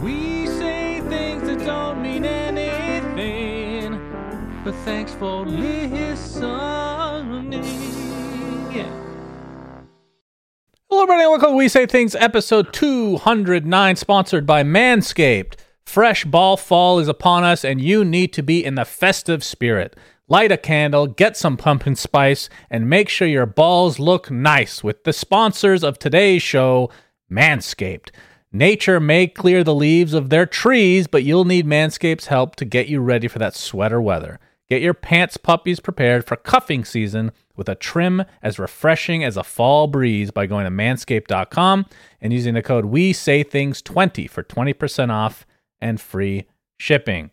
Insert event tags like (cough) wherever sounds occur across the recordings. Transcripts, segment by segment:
We say things that don't mean anything, but thanks for listening. Yeah. Hello, everybody. Welcome to We Say Things, episode 209, sponsored by Manscaped. Fresh ball fall is upon us, and you need to be in the festive spirit. Light a candle, get some pumpkin spice, and make sure your balls look nice with the sponsors of today's show, Manscaped. Nature may clear the leaves of their trees, but you'll need Manscaped's help to get you ready for that sweater weather. Get your pants puppies prepared for cuffing season with a trim as refreshing as a fall breeze by going to manscaped.com and using the code we say things 20 for 20% off and free shipping.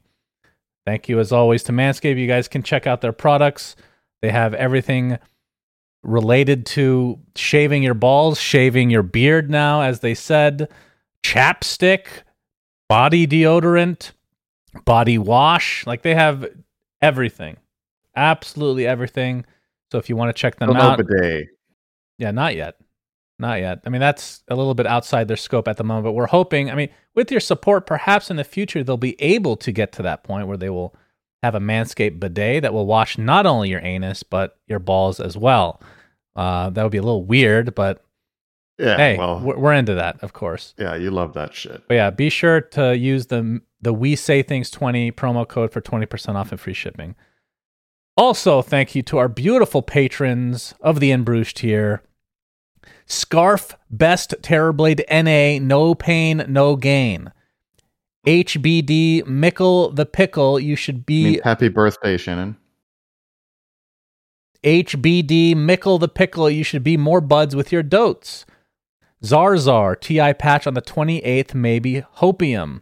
Thank you as always to Manscaped. You guys can check out their products. They have everything related to shaving your balls, shaving your beard now as they said, chapstick, body deodorant, body wash. Like they have everything. Absolutely everything. So if you want to check them Hello, out, bidet. yeah, not yet. Not yet. I mean, that's a little bit outside their scope at the moment, but we're hoping, I mean, with your support, perhaps in the future they'll be able to get to that point where they will have a Manscaped bidet that will wash not only your anus, but your balls as well. Uh, that would be a little weird, but Yeah, hey, well, we're, into that, of course. yeah, you love that shit. But yeah, be sure to use the the We Say Things 20 promo code for 20% off and free shipping. Also, thank you to our beautiful patrons of the In Bruges tier. Scarf Best Terrorblade NA, no pain, no gain. HBD Mickle the Pickle, you should I be mean, happy birthday, Shannon. HBD Mickle the Pickle, you should be more buds with your dotes. Zarzar, TI patch on the 28th, maybe Hopium.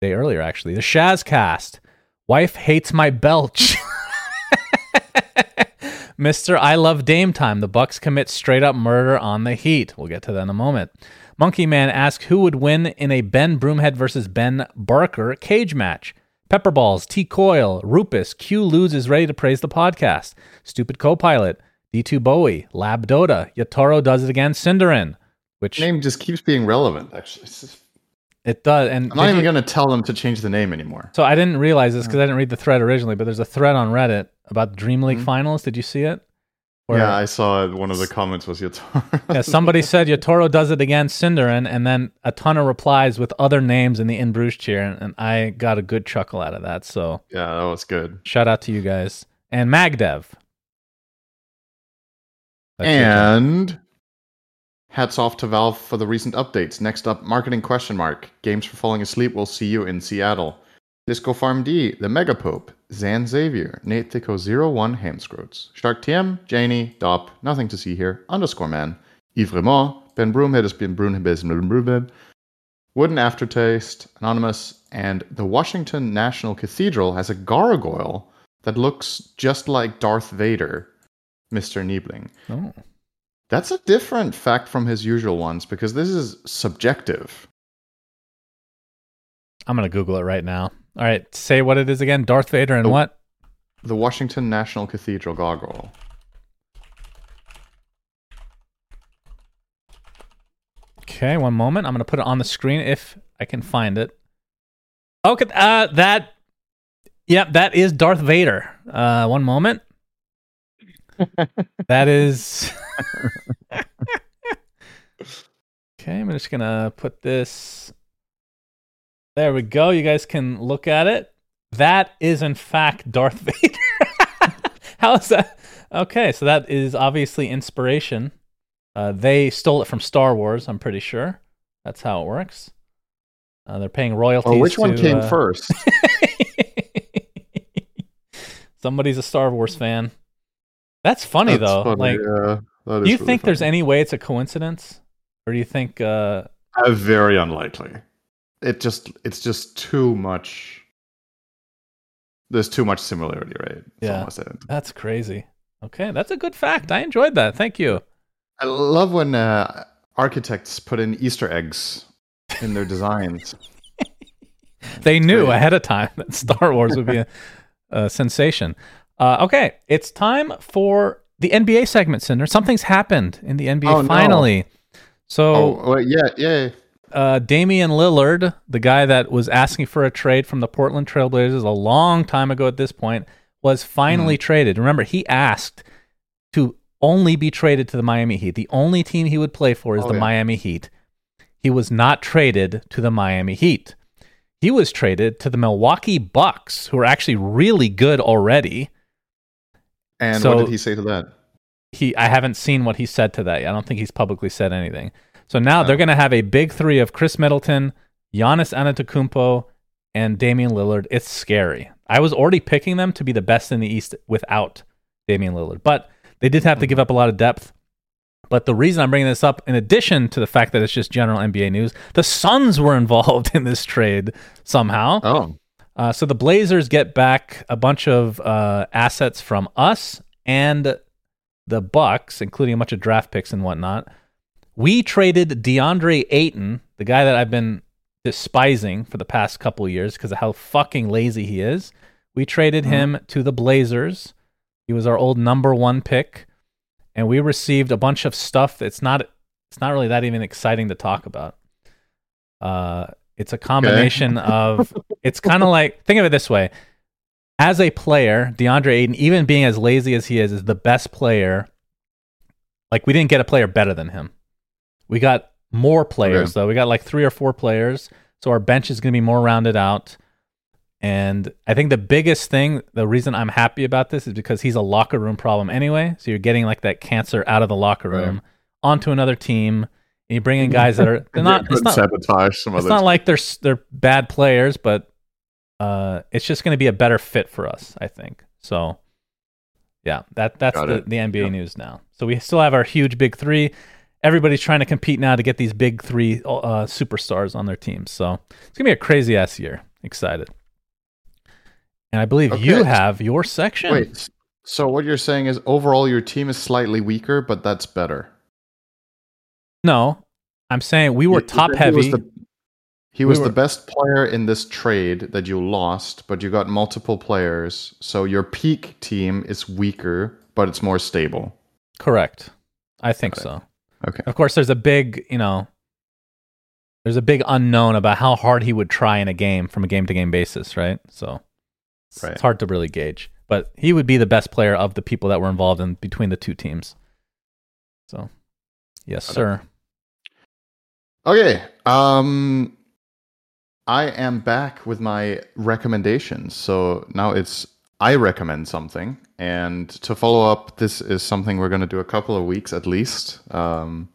Day earlier, actually. The Shazcast. Wife hates my belch. (laughs) Mr. I love Dame Time. The Bucks commit straight up murder on the Heat. We'll get to that in a moment. Monkey Man asks who would win in a Ben Broomhead versus Ben Barker cage match. Pepperballs, T Coil, Rupus, Q Lose is ready to praise the podcast. Stupid Copilot, D2 Bowie, Lab Dota, Yatoro does it again, syndereN. Which Name just keeps being relevant. Actually, just- it does. And I'm not even going to tell them to change the name anymore. So I didn't realize this because I didn't read the thread originally, but there's a thread on Reddit about Dream League Mhm. finals. Did you see it? Where- yeah, I saw it. One of the comments was your (laughs) yeah, somebody said Yatoro does it again, syndereN, and then a ton of replies with other names in the In Bruges cheer, and, and I got a good chuckle out of that. So Yeah, that was good. shout out to you guys and Magdev. That's and hats off to Valve for the recent updates. Next up, marketing question mark. Games for falling asleep. We'll see you in Seattle. Disco Farm D, The Mega Pope, Zan Xavier, Nate Thicko 01 Hamscroats, Shark TM, Janie, Dop, Nothing to See Here, Underscore Man, Yves Ben Broomhead has been Broomhead, Wooden Aftertaste, Anonymous, and the Washington National Cathedral has a gargoyle that looks just like Darth Vader, Mr. Niebling. Oh. That's a different fact from his usual ones because this is subjective. I'm gonna Google it right now. All right, say what it is again. Darth Vader and what? The Washington National Cathedral gargoyle. Okay, one moment. I'm gonna put it on the screen if I can find it. Okay, uh, that. Yep, that is Darth Vader. Uh, one moment. That is. (laughs) okay, I'm just gonna put this. There we go. You guys can look at it. That is in fact Darth (laughs) Vader. How is that? Okay, so that is obviously inspiration. Uh, they stole it from Star Wars. I'm pretty sure that's how it works. Uh, they're paying royalties. Well, which one to, came uh, first? (laughs) Somebody's a Star Wars fan. That's funny That's though. funny, Like, yeah, do you really think there's any way it's a coincidence, or do you think? Uh, Uh, very unlikely. It just it's just too much. There's too much similarity, right? That's Yeah. That's crazy. Okay, that's a good fact. I enjoyed that. Thank you. I love when uh, architects put in Easter eggs in their designs. (laughs) They knew ahead of time that Star Wars would be a, a sensation. Uh, okay, it's time for the NBA segment, Cinder. Something's happened in the NBA Oh, no. finally. So, oh, well, yeah, yeah. uh, Damian Lillard, the guy that was asking for a trade from the Portland Trailblazers a long time ago at this point, was finally Hmm. traded. Remember, he asked to only be traded to the Miami Heat. The only team he would play for is Oh, the yeah. Miami Heat. He was not traded to the Miami Heat. He was traded to the Milwaukee Bucks, who are actually really good already. And So- what did he say to that? he I haven't seen what he said to that. yet. I don't think he's publicly said anything. So now they're Oh. going to have a big three of Khris Middleton, Giannis Antetokounmpo, and Damian Lillard. It's scary. I was already picking them to be the best in the East without Damian Lillard, but they did have to mm-hmm. give up a lot of depth. But the reason I'm bringing this up, in addition to the fact that it's just general NBA news, the Suns were involved (laughs) in this trade somehow. Oh, Uh, so the Blazers get back a bunch of uh, assets from us and the Bucks, including a bunch of draft picks and whatnot. We traded DeAndre Ayton, the guy that I've been despising for the past couple of years because of how fucking lazy he is. We traded him to the Blazers. He was our old number one pick, and we received a bunch of stuff that's not it's not really that even exciting to talk about. Uh, it's a combination of it's kind of (laughs) like think of it this way: as a player, DeAndre Ayton, even being as lazy as he is, is the best player. Like we didn't get a player better than him. We got more players Okay. though. We got like three or four players, so our bench is going to be more rounded out. And I think the biggest thing, the reason I'm happy about this is because he's a locker room problem anyway. So you're getting like that cancer out of the locker Right. room onto another team. And you bring in guys that are they're (laughs) not. It's not sabotage some it's not like they're they're bad players, but uh, it's just going to be a better fit for us, I think. So, yeah, that that's the, the NBA Yeah. news now. So we still have our huge big three. Everybody's trying to compete now to get these big three uh, superstars on their teams. So it's gonna be a crazy ass year. Excited. And I believe you have your section. Wait, so what you're saying is overall your team is slightly weaker, but that's better. No, I'm saying we were you top He was heavy. the, he was We the best player in this trade that you lost, but you got multiple players. So your peak team is weaker, but it's more stable. Correct. I think it. so. Okay. Of course, there's a big, you know, there's a big unknown about how hard he would try in a game from a game to game basis, right? So it's, Right. it's hard to really gauge. But he would be the best player of the people that were involved in between the two teams. So, yes, sir. Okay. Um I am back with my recommendations. So now it's I recommend something and to follow up this is something we're going to do a couple of weeks at least. Um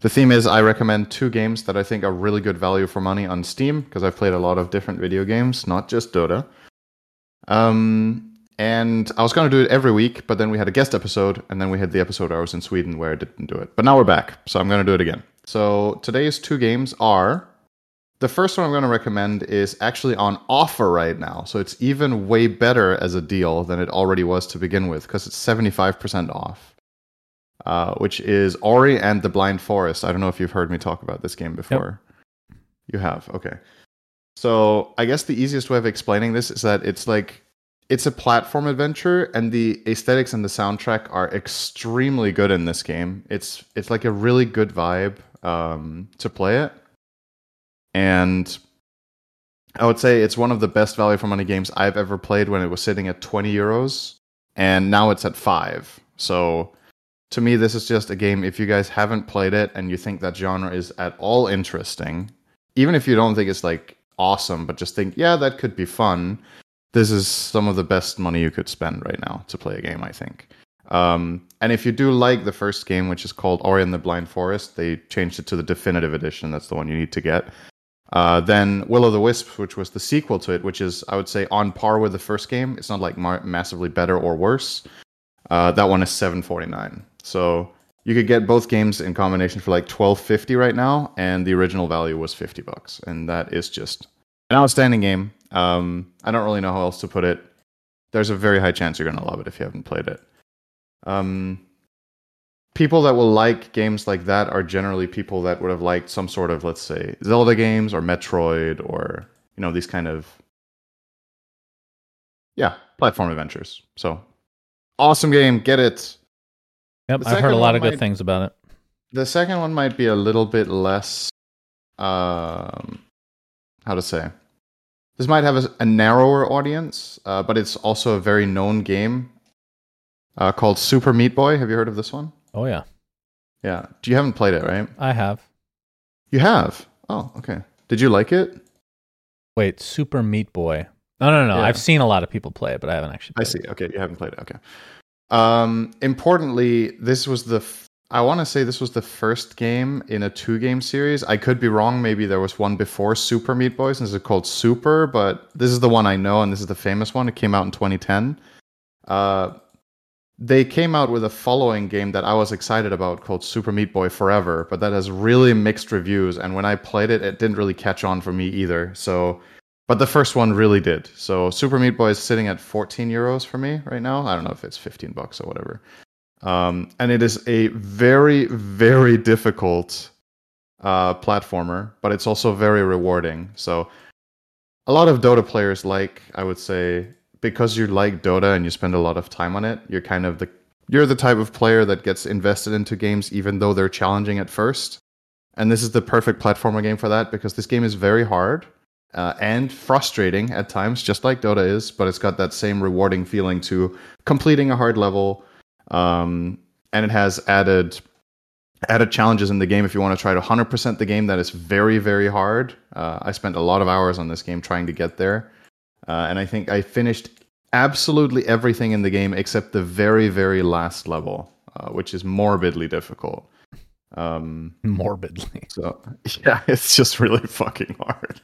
the theme is I recommend two games that I think are really good value for money on Steam because I've played a lot of different video games, not just Dota. Um and I was going to do it every week, but then we had a guest episode, and then we had the episode I was in Sweden where I didn't do it. But now we're back, so I'm going to do it again. So today's two games are the first one I'm going to recommend is actually on offer right now. So it's even way better as a deal than it already was to begin with because it's 75% off, uh, which is Ori and the Blind Forest. I don't know if you've heard me talk about this game before. You have, okay. So I guess the easiest way of explaining this is that it's like it's a platform adventure and the aesthetics and the soundtrack are extremely good in this game it's it's like a really good vibe um, to play it and i would say it's one of the best value for money games i've ever played when it was sitting at 20 euros and now it's at 5 so to me this is just a game if you guys haven't played it and you think that genre is at all interesting even if you don't think it's like awesome but just think yeah that could be fun this is some of the best money you could spend right now to play a game, I think. Um, and if you do like the first game, which is called Ori and the Blind Forest, they changed it to the definitive edition. That's the one you need to get. Uh, then Will of the Wisps, which was the sequel to it, which is, I would say, on par with the first game. It's not like mar- massively better or worse. Uh, that one is seven forty nine. So you could get both games in combination for like twelve fifty right now, and the original value was fifty bucks, and that is just an outstanding game. Um, I don't really know how else to put it. There's a very high chance you're gonna love it if you haven't played it. Um, people that will like games like that are generally people that would have liked some sort of, let's say, Zelda games or Metroid or you know these kind of yeah platform adventures. So awesome game, get it. Yep, The I've heard a lot of good things about it. The second one might be a little bit less. Um, how to say? This might have a, a narrower audience, uh, but it's also a very known game uh, called Super Meat Boy. Have you heard of this one? Oh yeah, Yeah. Do you haven't played it, right? I have. You have. Oh, okay. Did you like it? Wait, Super Meat Boy. No, no, no. Yeah. I've seen a lot of people play it, but I haven't actually. I see. It. Okay, you haven't played it. Okay. Um, importantly, this was the. F- I want to say this was the first game in a two-game series. I could be wrong. Maybe there was one before Super Meat Boy, since it's called Super. But this is the one I know, and this is the famous one. It came out in 2010. Uh, they came out with a following game that I was excited about called Super Meat Boy Forever, but that has really mixed reviews. And when I played it, it didn't really catch on for me either. So but the first one really did. So Super Meat Boy is sitting at 14 euros for me right now. I don't know if it's 15 bucks or whatever. Um, and it is a very, very difficult uh, platformer, but it's also very rewarding. So a lot of Dota players like, I would say, because you like Dota and you spend a lot of time on it, you're kind of the you're the type of player that gets invested into games even though they're challenging at first. And this is the perfect platformer game for that because this game is very hard uh, and frustrating at times, just like Dota is, but it's got that same rewarding feeling to completing a hard level. Um, and it has added added challenges in the game if you want to try to 100% the game that is very very hard uh, i spent a lot of hours on this game trying to get there uh, and i think i finished absolutely everything in the game except the very very last level uh, which is morbidly difficult um, Morbidly. so (laughs) yeah, it's just really (laughs) fucking hard.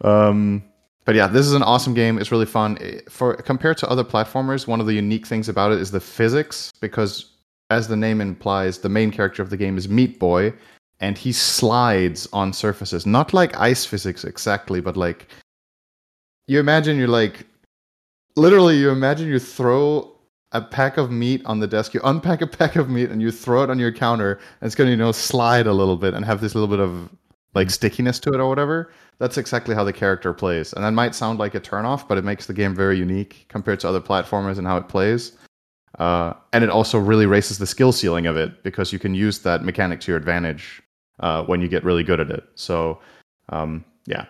Um, but yeah, this is an awesome game. It's really fun. Eh, For compared to other platformers, one of the unique things about it is the physics, because as the name implies, the main character of the game is Meat Boy, and he slides on surfaces. Not like ice physics exactly, but like you imagine you're like literally you imagine you throw a pack of meat on the desk, you unpack a pack of meat and you throw it on your counter, and it's gonna, you know, slide a little bit and have this little bit of like stickiness to it or whatever. That's exactly how the character plays. And that might sound like a turnoff, but it makes the game very unique compared to other platformers and how it plays. Uh, and it also really raises the skill ceiling of it because you can use that mechanic to your advantage uh, when you get really good at it. So, um, yeah,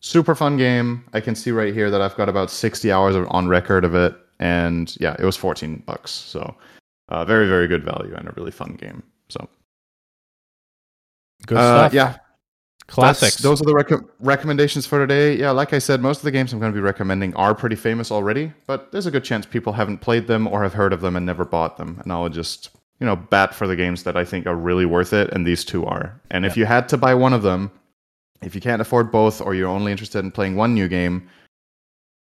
super fun game. I can see right here that I've got about 60 hours on record of it, and yeah, it was 14 bucks. So, uh, very very good value and a really fun game. So, Good uh, stuff. yeah, Classics. that's- those are the rec- recommendations for today. Yeah, like I said, most of the games I'm going to be recommending are pretty famous already, but there's a good chance people haven't played them or have heard of them and never bought them. And I'll just, you know, bat for the games that I think are really worth it, and these two are. And if you had to buy one of them, if you can't afford both or you're only interested in playing one new game,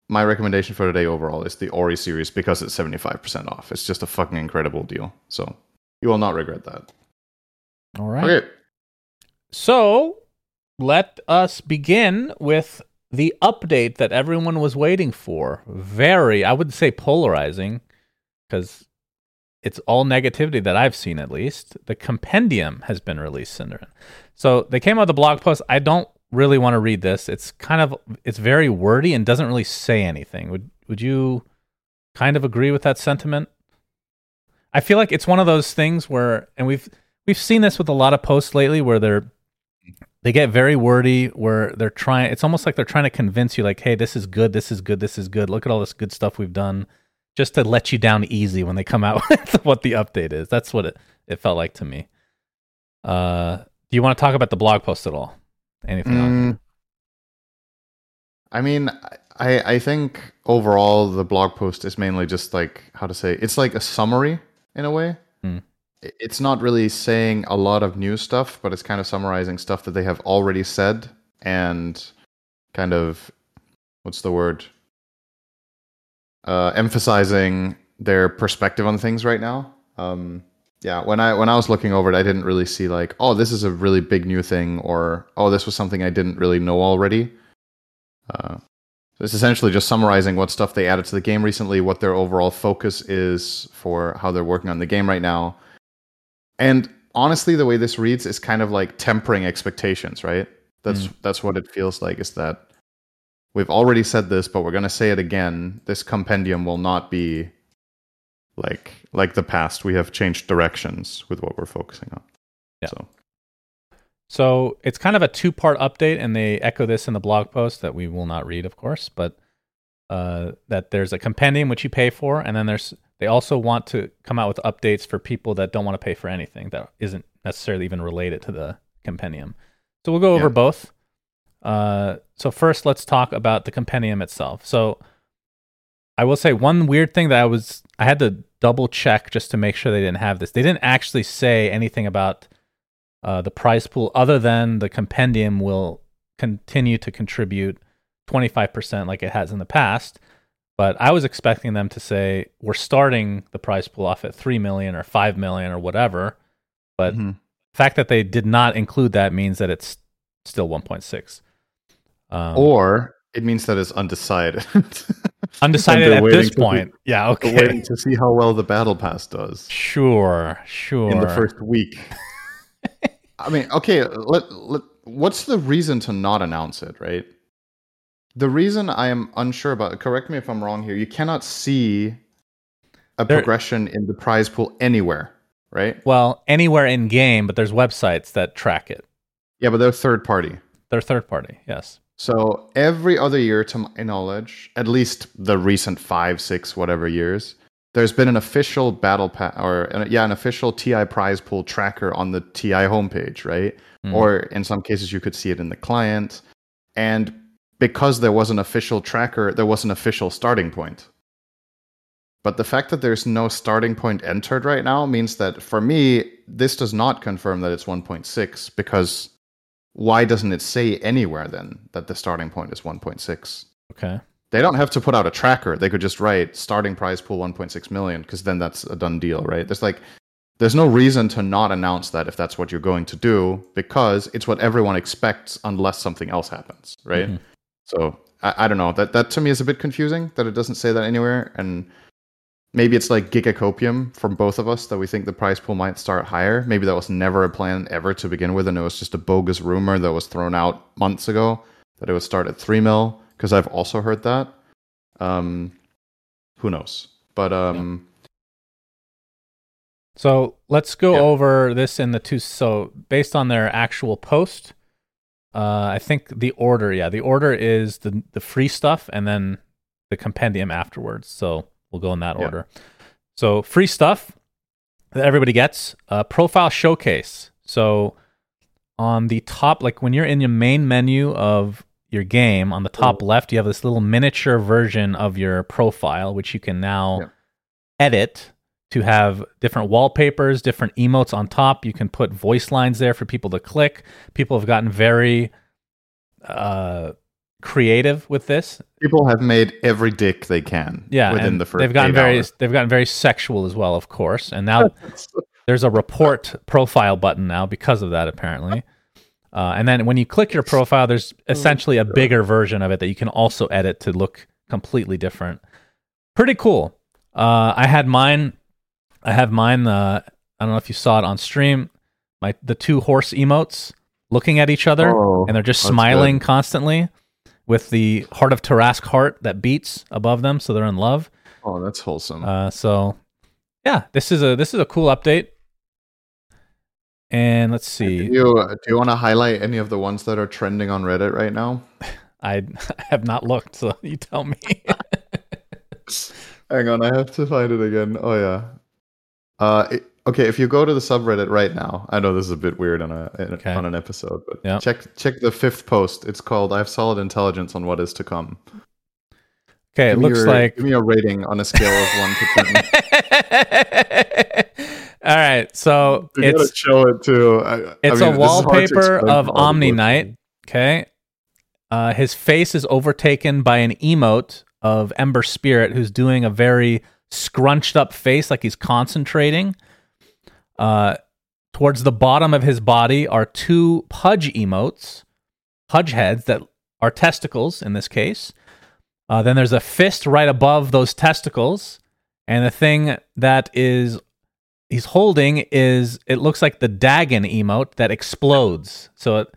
my recommendation for today overall is the Ori series because it's 75% off. It's just a fucking incredible deal. So you will not regret that. All right. Okay. So let us begin with the update that everyone was waiting for. Very, I would say, polarizing because it's all negativity that I've seen at least. The compendium has been released, syndereN. So they came out with a blog post. I don't really want to read this. It's kind of it's very wordy and doesn't really say anything. Would would you kind of agree with that sentiment? I feel like it's one of those things where and we've we've seen this with a lot of posts lately where they're they get very wordy where they're trying it's almost like they're trying to convince you like hey this is good this is good this is good look at all this good stuff we've done just to let you down easy when they come out (laughs) with what the update is. That's what it, it felt like to me. Uh do you want to talk about the blog post at all? Anything Mm, I mean, I I think overall the blog post is mainly just like how to say it's like a summary in a way. I- It's not really saying a lot of new stuff, but it's kind of summarizing stuff that they have already said and kind of what's the word? Uh, emphasizing their perspective on things right now. Um, yeah, when I when I was looking over it, I didn't really see like, oh, this is a really big new thing, or oh, this was something I didn't really know already. Uh, so it's essentially just summarizing what stuff they added to the game recently, what their overall focus is for how they're working on the game right now, and honestly, the way this reads is kind of like tempering expectations, right? That's Mm. that's what it feels like. Is that we've already said this, but we're gonna say it again. This compendium will not be like like the past. We have changed directions with what we're focusing on. Yeah. So So it's kind of a two part update, and they echo this in the blog post that we will not read, of course, but uh, that there's a compendium which you pay for, and then there's they also want to come out with updates for people that don't want to pay for anything that isn't necessarily even related to the compendium. So we'll go over Yeah. both. Uh, so first, let's talk about the compendium itself. So I will say one weird thing that I was I had to double check just to make sure they didn't have this. They didn't actually say anything about uh, the prize pool other than the compendium will continue to contribute 25% like it has in the past. But I was expecting them to say we're starting the prize pool off at 3 million or 5 million or whatever. But Mhm. the fact that they did not include that means that it's still 1.6. Um, or it means that it's undecided. (laughs) undecided at this point. yeah, okay. waiting to see how well the battle pass does Sure, sure. in the first week. (laughs) I mean, okay, let, let, what's the reason to not announce it, right? The reason I am unsure about, correct me if I'm wrong here, you cannot see a There- progression in the prize pool anywhere, right? well, anywhere in game, but there's websites that track it. Yeah, but they're third party. They're third party, yes. So every other year, to my knowledge, at least the recent five, six, whatever years, there's been an official battle pass or uh, yeah, an official TI prize pool tracker on the TI homepage, right? Mm. Or in some cases, you could see it in the client. And because there was an official tracker, there was an official starting point. But the fact that there's no starting point entered right now means that for me, this does not confirm that it's 1.6 because why doesn't it say anywhere then that the starting point is 1.6? Okay. They don't have to put out a tracker. They could just write starting prize pool 1.6 million because then that's a done deal, right? There's like there's no reason to not announce that if that's what you're going to do because it's what everyone expects unless something else happens, right? Mhm. So I, I don't know. That that to me is a bit confusing that it doesn't say that anywhere and maybe it's like gigacopium from both of us that we think the prize pool might start higher. Maybe that was never a plan ever to begin with, and it was just a bogus rumor that was thrown out months ago that it would start at three mil. Because I've also heard that. Um, who knows? But um, So let's go Yeah. over this in the two. So based on their actual post, uh, I think the order, yeah, the order is the the free stuff and then the compendium afterwards. So we'll go in that Yeah. order. So free stuff that everybody gets, uh, profile showcase. So on the top, like when you're in your main menu of your game, on the top left, you have this little miniature version of your profile, which you can now Yeah. edit to have different wallpapers, different emotes on top. You can put voice lines there for people to click. People have gotten very uh, creative with this. people have made every dick they can. Yeah, within the first. they've gotten very hours. they've gotten very sexual as well, of course. And now (laughs) there's a report profile button now because of that, apparently. Uh, and then when you click your profile, there's (laughs) essentially a bigger version of it that you can also edit to look completely different. Pretty cool. Uh, I had mine. I have mine. Uh, I don't know if you saw it on stream. My the two horse emotes looking at each other, Oh, and they're just smiling good. constantly, with the heart of Tarrasque heart that beats above them, so they're in love. Oh, that's wholesome. Uh, so yeah, this is a this is a cool update. And let's do see, you uh, do you want to highlight any of the ones that are trending on Reddit right now? (laughs) I have not looked, so (laughs) you tell me. (laughs) Hang on, I have to find it again. Oh yeah. Uh, it- okay, if you go to the subreddit right now, I know this is a bit weird on a Okay. on an episode, but Yeah. check check the fifth post. It's called "I have solid intelligence on what is to come." Okay, it Give me looks your- like. give me a rating on a scale of one to ten. (laughs) All right, so You gotta it's show it too. I, I it's mean, a wallpaper of Omni. Knight. Okay, uh, his face is overtaken by an emote of Ember Spirit, who's doing a very scrunched up face, like he's concentrating. Uh, towards the bottom of his body are two pudge emotes, pudge heads that are testicles in this case. Uh, then there's a fist right above those testicles, and the thing that is he's holding is it looks like the Dagon emote that explodes. So it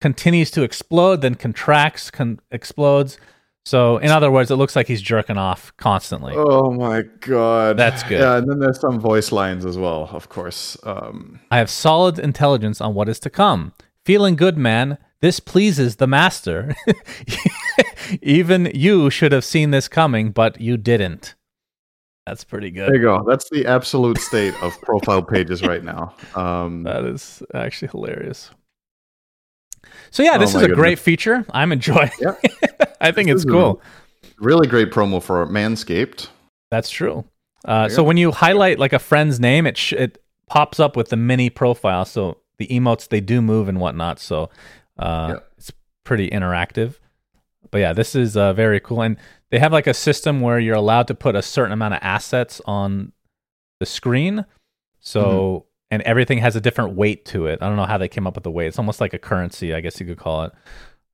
continues to explode, then contracts, con- explodes. So in other words, it looks like he's jerking off constantly. Oh my god, That's good. Yeah, and then there's some voice lines as well, of course. Um, I have solid intelligence on what is to come. Feeling good, man. This pleases the master. (laughs) Even you should have seen this coming, but you didn't. That's pretty good. there you go. That's the absolute state of profile pages right now. Um, (laughs) That is actually hilarious. So yeah, Oh this my is a goodness. great feature. I'm enjoying. Yeah. (laughs) I think This it's cool. really great promo for Manscaped. That's true. Uh, So when you highlight like a friend's name, it sh- it pops up with the mini profile. So the emotes they do move and whatnot. So uh, Yeah. it's pretty interactive. But yeah, this is uh, very cool, and they have like a system where you're allowed to put a certain amount of assets on the screen. So Mm-hmm. and everything has a different weight to it. I don't know how they came up with the weight. It's almost like a currency, I guess you could call it.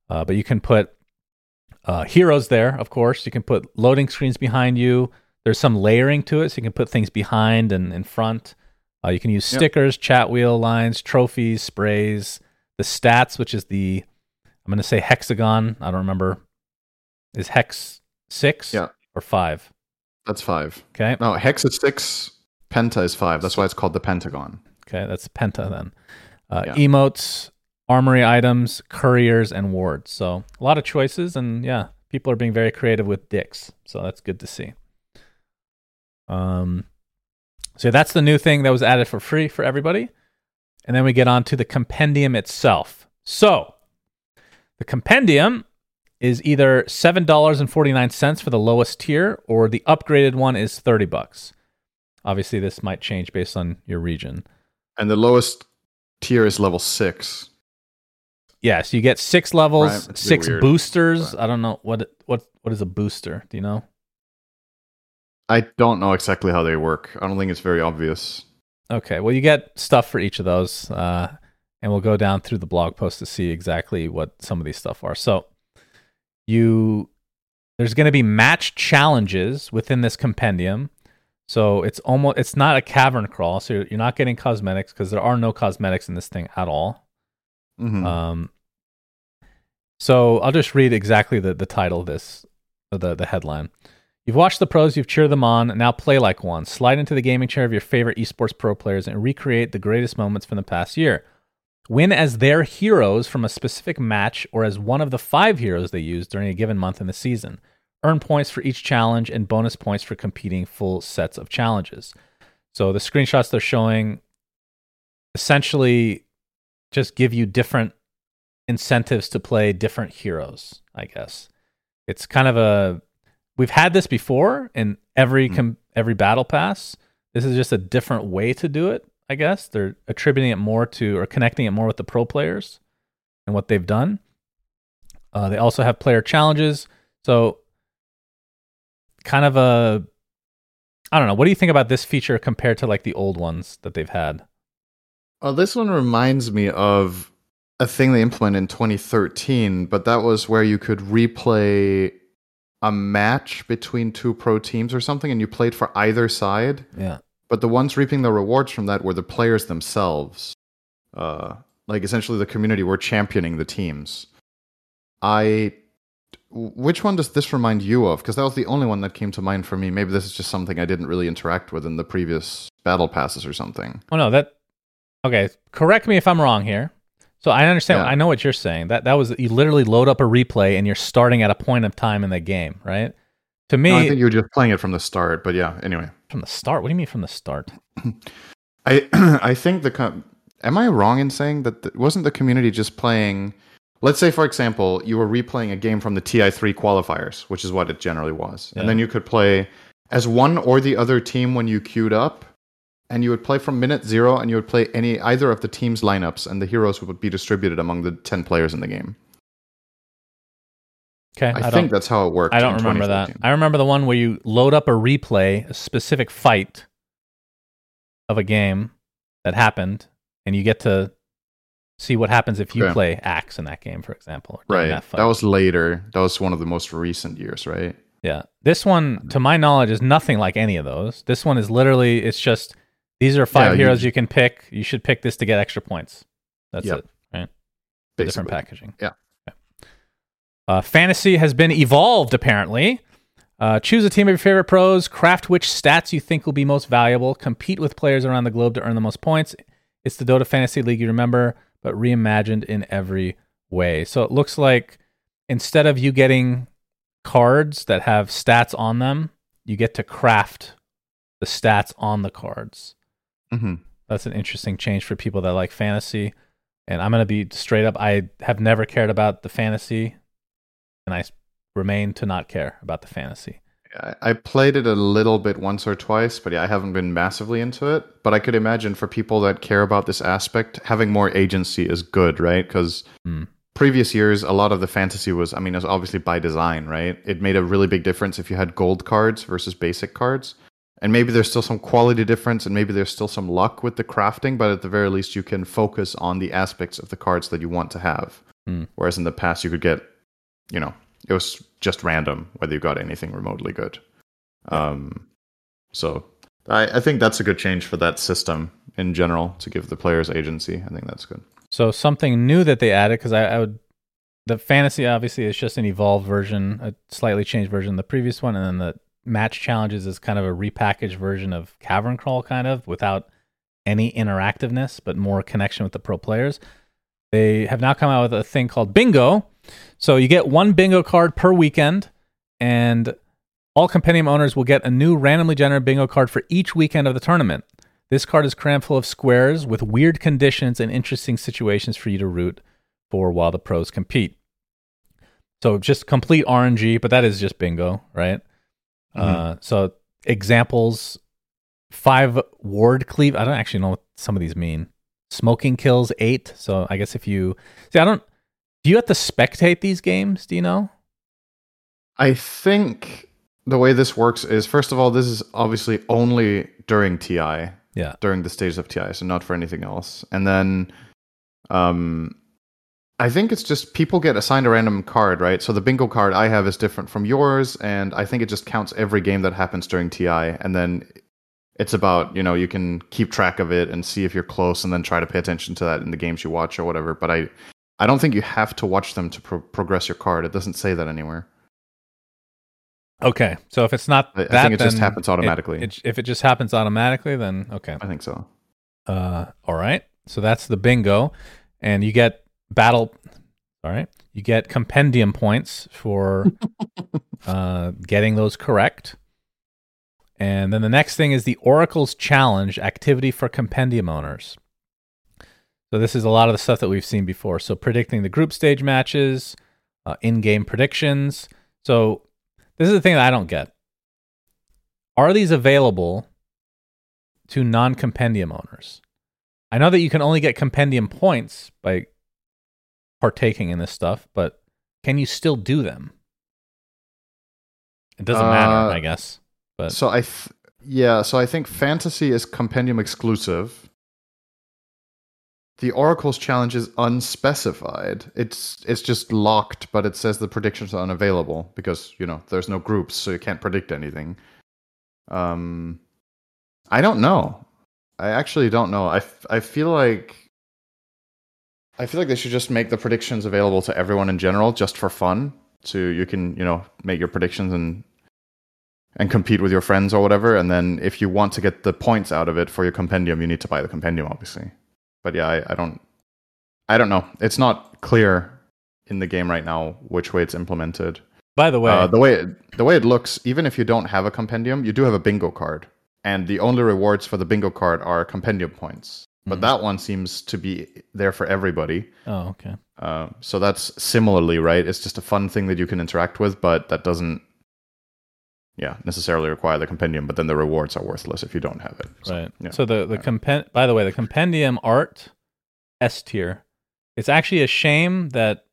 Uh, but you can put uh, heroes there, of course. You can put loading screens behind you. There's some layering to it, so you can put things behind and in front. Uh, you can use Yep. stickers, chat wheel lines, trophies, sprays, the stats, which is the I'm going to say hexagon. I don't remember. Is hex six Yeah. or five? That's five. Okay, No, hex is six. Penta is five. That's why it's called the Pentagon. okay, that's penta then. Uh, Yeah. Emotes, armory items, couriers, and wards. So a lot of choices, and yeah, people are being very creative with dicks. So that's good to see. Um, so that's the new thing that was added for free for everybody. And then we get on to the compendium itself. So the compendium is either seven dollars and forty nine cents for the lowest tier, or the upgraded one is thirty bucks. Obviously, this might change based on your region. And the lowest tier is level six. Yeah, so you get six levels, Right, it's a bit six weird, boosters. but- I don't know what what what is a booster. Do you know? I don't know exactly how they work. I don't think it's very obvious. Okay, well, you get stuff for each of those, uh, and we'll go down through the blog post to see exactly what some of these stuff are. So, you there's going to be match challenges within this compendium. So it's almost it's not a cavern crawl. So you're, you're not getting cosmetics because there are no cosmetics in this thing at all. Mhm. Um, so I'll just read exactly the, the title of this, the, the headline. You've watched the pros, you've cheered them on, now play like one. Slide into the gaming chair of your favorite esports pro players and recreate the greatest moments from the past year. Win as their heroes from a specific match or as one of the five heroes they use during a given month in the season. Earn points for each challenge and bonus points for competing full sets of challenges. So the screenshots they're showing essentially just give you different incentives to play different heroes, I guess. It's kind of a we've had this before in every Hmm. com- every battle pass. This is just a different way to do it, I guess. They're attributing it more to or connecting it more with the pro players and what they've done. Uh, they also have player challenges. So kind of a I don't know. What do you think about this feature compared to like the old ones that they've had? Well, this one reminds me of a thing they implemented in 2013, but that was where you could replay a match between two pro teams or something, and you played for either side. Yeah. But the ones reaping the rewards from that were the players themselves. Uh, like essentially, the community were championing the teams. I, which one does this remind you of? Because that was the only one that came to mind for me. Maybe this is just something I didn't really interact with in the previous battle passes or something. Oh no, that okay. Correct me if I'm wrong here. So I understand. Yeah. I know what you're saying. That that was you literally load up a replay and you're starting at a point of time in the game, right? To me, No, I think you were just playing it from the start. But yeah, anyway. from the start. What do you mean from the start? (clears throat) I (clears throat) I think the com- am I wrong in saying that the, wasn't the community just playing? Let's say, for example, you were replaying a game from the TI3 qualifiers, which is what it generally was, Yeah. and then you could play as one or the other team when you queued up, and you would play from minute zero, and you would play any either of the team's lineups, and the heroes would be distributed among the ten players in the game. Okay, I, don't, think that's how it worked. I don't remember that. I remember the one where you load up a replay, a specific fight of a game, that happened, and you get to see what happens if you Okay. play Axe in that game, for example. Right. That. That was later. That was one of the most recent years, right? Yeah. This one, to my knowledge, is nothing like any of those. This one is literally, it's just these are five Yeah, heroes you, can pick. You should pick this to get extra points. That's Yep. it, right? Different packaging. Yeah. Uh, fantasy has been evolved, apparently. Uh, choose a team of your favorite pros, craft which stats you think will be most valuable, compete with players around the globe to earn the most points. It's the Dota Fantasy League you remember, but reimagined in every way. So it looks like instead of you getting cards that have stats on them, you get to craft the stats on the cards. Hmm That's an interesting change for people that like fantasy. And I'm going to be straight up. I have never cared about the fantasy, and I remain to not care about the fantasy. I I played it a little bit once or twice, but yeah, I haven't been massively into it. But I could imagine for people that care about this aspect, having more agency is good, right? Because Hmm. previous years, a lot of the fantasy was, I mean, it was obviously by design, right? It made a really big difference if you had gold cards versus basic cards. And maybe there's still some quality difference, and maybe there's still some luck with the crafting, but at the very least, you can focus on the aspects of the cards that you want to have. Hmm. Whereas in the past, you could get, you know, it was just random whether you got anything remotely good. Um, so I, I think that's a good change for that system in general to give the players agency. I think that's good. So something new that they added because I, I would the fantasy obviously is just an evolved version, a slightly changed version of the previous one, and then the match challenges is kind of a repackaged version of Cavern Crawl, kind of without any interactiveness but more connection with the pro players. They have now come out with a thing called Bingo. So you get one bingo card per weekend, and all compendium owners will get a new randomly generated bingo card for each weekend of the tournament. This card is crammed full of squares with weird conditions and interesting situations for you to root for while the pros compete. So just complete RNG, but that is just bingo, right? Uh, so examples: five ward cleave. I don't actually know what some of these mean. Smoking kills eight. So I guess if you see, I don't. Do you have to spectate these games? Do you know? I think the way this works is first of all, this is obviously only during TI, Yeah. during the stages of TI, so not for anything else. And then, um, I think it's just people get assigned a random card, right? So the bingo card I have is different from yours, and I think it just counts every game that happens during TI, and then it's about you know you can keep track of it and see if you're close, and then try to pay attention to that in the games you watch or whatever. But I, I don't think you have to watch them to pro- progress your card. It doesn't say that anywhere. Okay. So if it's not I- I think it just happens automatically. it- if it just happens automatically, then okay. I think so. Uh, all right. So that's the bingo, and you get battle. All right, you get compendium points for (laughs) uh, getting those correct. And then the next thing is the Oracle's Challenge activity for compendium owners. So this is a lot of the stuff that we've seen before. So predicting the group stage matches, uh, in-game predictions. So this is the thing that I don't get. Are these available to non-compendium owners? I know that you can only get compendium points by partaking in this stuff, but can you still do them? It doesn't Uh, matter, I guess. But So I, th- yeah. So I think fantasy is compendium exclusive. The Oracle's challenge is unspecified. It's it's just locked, but it says the predictions are unavailable because you know there's no groups, so you can't predict anything. Um, I don't know. I actually don't know. I, f- I feel like I feel like they should just make the predictions available to everyone in general, just for fun. So you can you know make your predictions and and compete with your friends or whatever. And then if you want to get the points out of it for your compendium, you need to buy the compendium, obviously. But yeah, I, I don't, I don't know. It's not clear in the game right now which way it's implemented. by the way, Uh, the way it, the way it looks, even if you don't have a compendium, you do have a bingo card, and the only rewards for the bingo card are compendium points. But Mhm. that one seems to be there for everybody. oh, okay. Uh, so that's similarly right. It's just a fun thing that you can interact with, but that doesn't, yeah, necessarily require the compendium. But then the rewards are worthless if you don't have it. So, right. yeah. So the the compen- by the way, the compendium art S tier. It's actually a shame that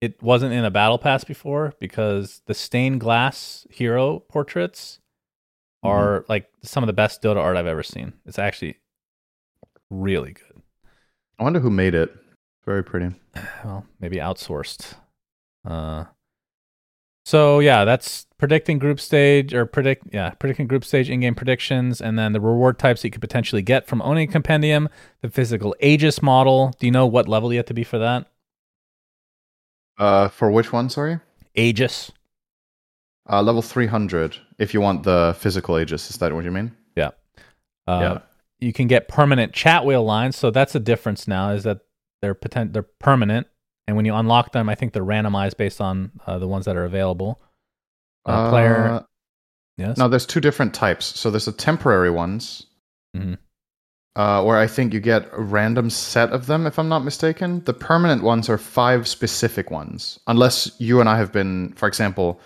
it wasn't in a battle pass before because the stained glass hero portraits Mm-hmm. are like some of the best Dota art I've ever seen. It's actually really good. I wonder who made it. Very pretty. (sighs) Well, maybe outsourced. Uh, so yeah, that's predicting group stage or predict yeah predicting group stage in-game predictions, and then the reward types that you could potentially get from owning a compendium. The physical Aegis model. Do you know what level you have to be for that? Uh, for which one? Sorry. Aegis. Uh, level three hundred. If you want the physical Aegis, is that what you mean? Yeah. Uh, Yeah. You can get permanent chat wheel lines, so that's a difference now. Is that they're potent, they're permanent, and when you unlock them, I think they're randomized based on uh, the ones that are available. Uh, player, Uh, yes. No, there's two different types. So there's the temporary ones, Mhm. uh, where I think you get a random set of them, if I'm not mistaken. The permanent ones are five specific ones, unless you and I have been, for example.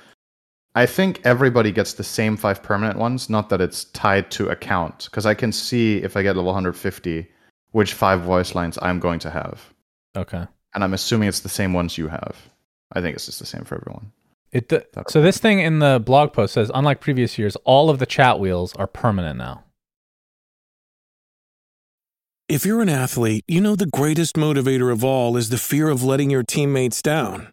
I think everybody gets the same five permanent ones, not that it's tied to account, because I can see if I get level 150 which five voice lines I'm going to have, Okay. and I'm assuming it's the same ones you have. I think it's just the same for everyone. It d- so this thing in the blog post says, unlike previous years, all of the chat wheels are permanent now. If you're an athlete, you know the greatest motivator of all is the fear of letting your teammates down.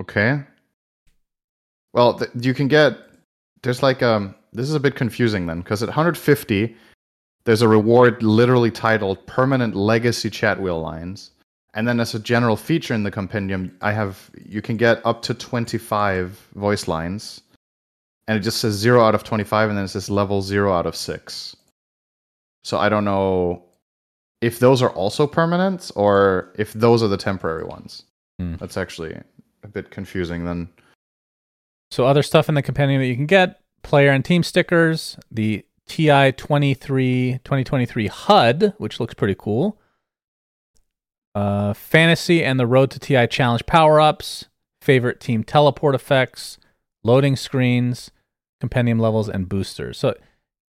Okay. Well, th- you can get there's like um this is a bit confusing then because at 150 there's a reward literally titled permanent legacy chat wheel lines and then as a general feature in the compendium I have you can get up to 25 voice lines and it just says 0 out of 25 and then it says level 0 out of 6. So I don't know if those are also permanent or if those are the temporary ones. Hmm. That's actually a bit confusing then. So other stuff in the compendium that you can get: player and team stickers, the TI 23 2023 HUD, which looks pretty cool. Uh, fantasy and the Road to TI challenge power ups, favorite team teleport effects, loading screens, compendium levels, and boosters. So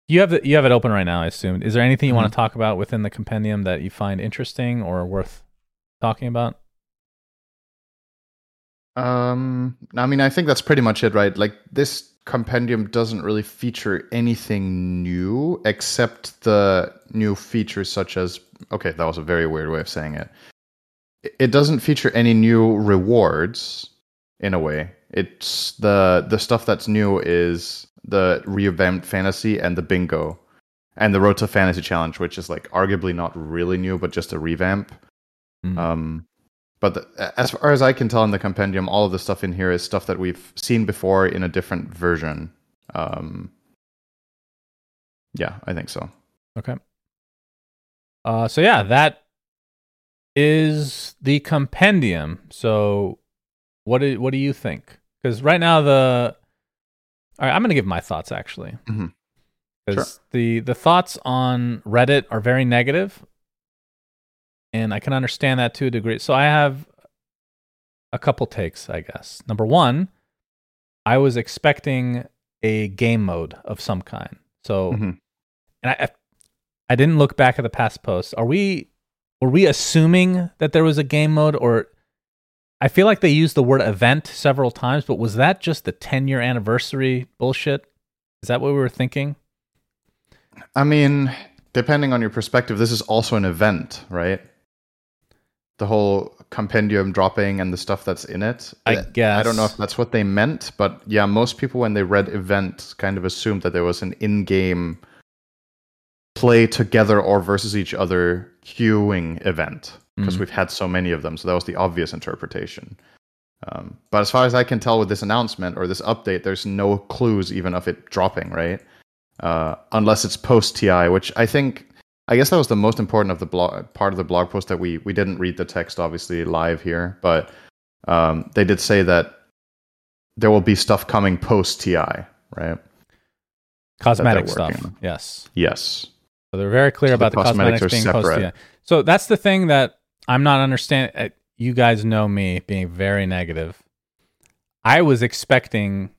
you have the, you have it open right now. I assume. Is there anything you want to talk about within the compendium that you find interesting or worth talking about? Um, I mean, I think that's pretty much it, right? Like this compendium doesn't really feature anything new except the new features such as okay, that was a very weird way of saying it. It- doesn't feature any new rewards in a way. It's the the stuff that's new is the revamped fantasy and the bingo and the road to fantasy challenge, which is like arguably not really new, but just a revamp. Mm. Um, but the, as far as I can tell in the compendium, all of the stuff in here is stuff that we've seen before in a different version. Um, yeah, I think so. Okay. Uh, so yeah, that is the compendium. So, what do what do you think? Because right now the, all right, I'm gonna give my thoughts actually. Because the the thoughts on Reddit are very negative, and I can understand that to a degree. So I have a couple takes, I guess. Number one, I was expecting a game mode of some kind. So Mhm. and I, I I didn't look back at the past posts. Are we were we assuming that there was a game mode or I feel like they used the word event several times, but was that just the 10 year anniversary bullshit? Is that what we were thinking? I mean, depending on your perspective, this is also an event, right? The whole compendium dropping and the stuff that's in it. I guess. I don't know if that's what they meant, but yeah, most people when they read event kind of assumed that there was an in-game play together or versus each other queuing event because Mhm. we've had so many of them. So that was the obvious interpretation. Um, but as far as I can tell with this announcement or this update, there's no clues even of it dropping, right? Uh, unless it's post TI, which I think, I guess that was the most important of the blog part of the blog post that we we didn't read the text obviously live here, but um, they did say that there will be stuff coming post TI, right? Cosmetic stuff. on. Yes. Yes. So they're very clear So about the, cosmetics cosmetics, being post posted. So that's the thing that I'm not understanding. uh, You guys know me being very negative. I was expecting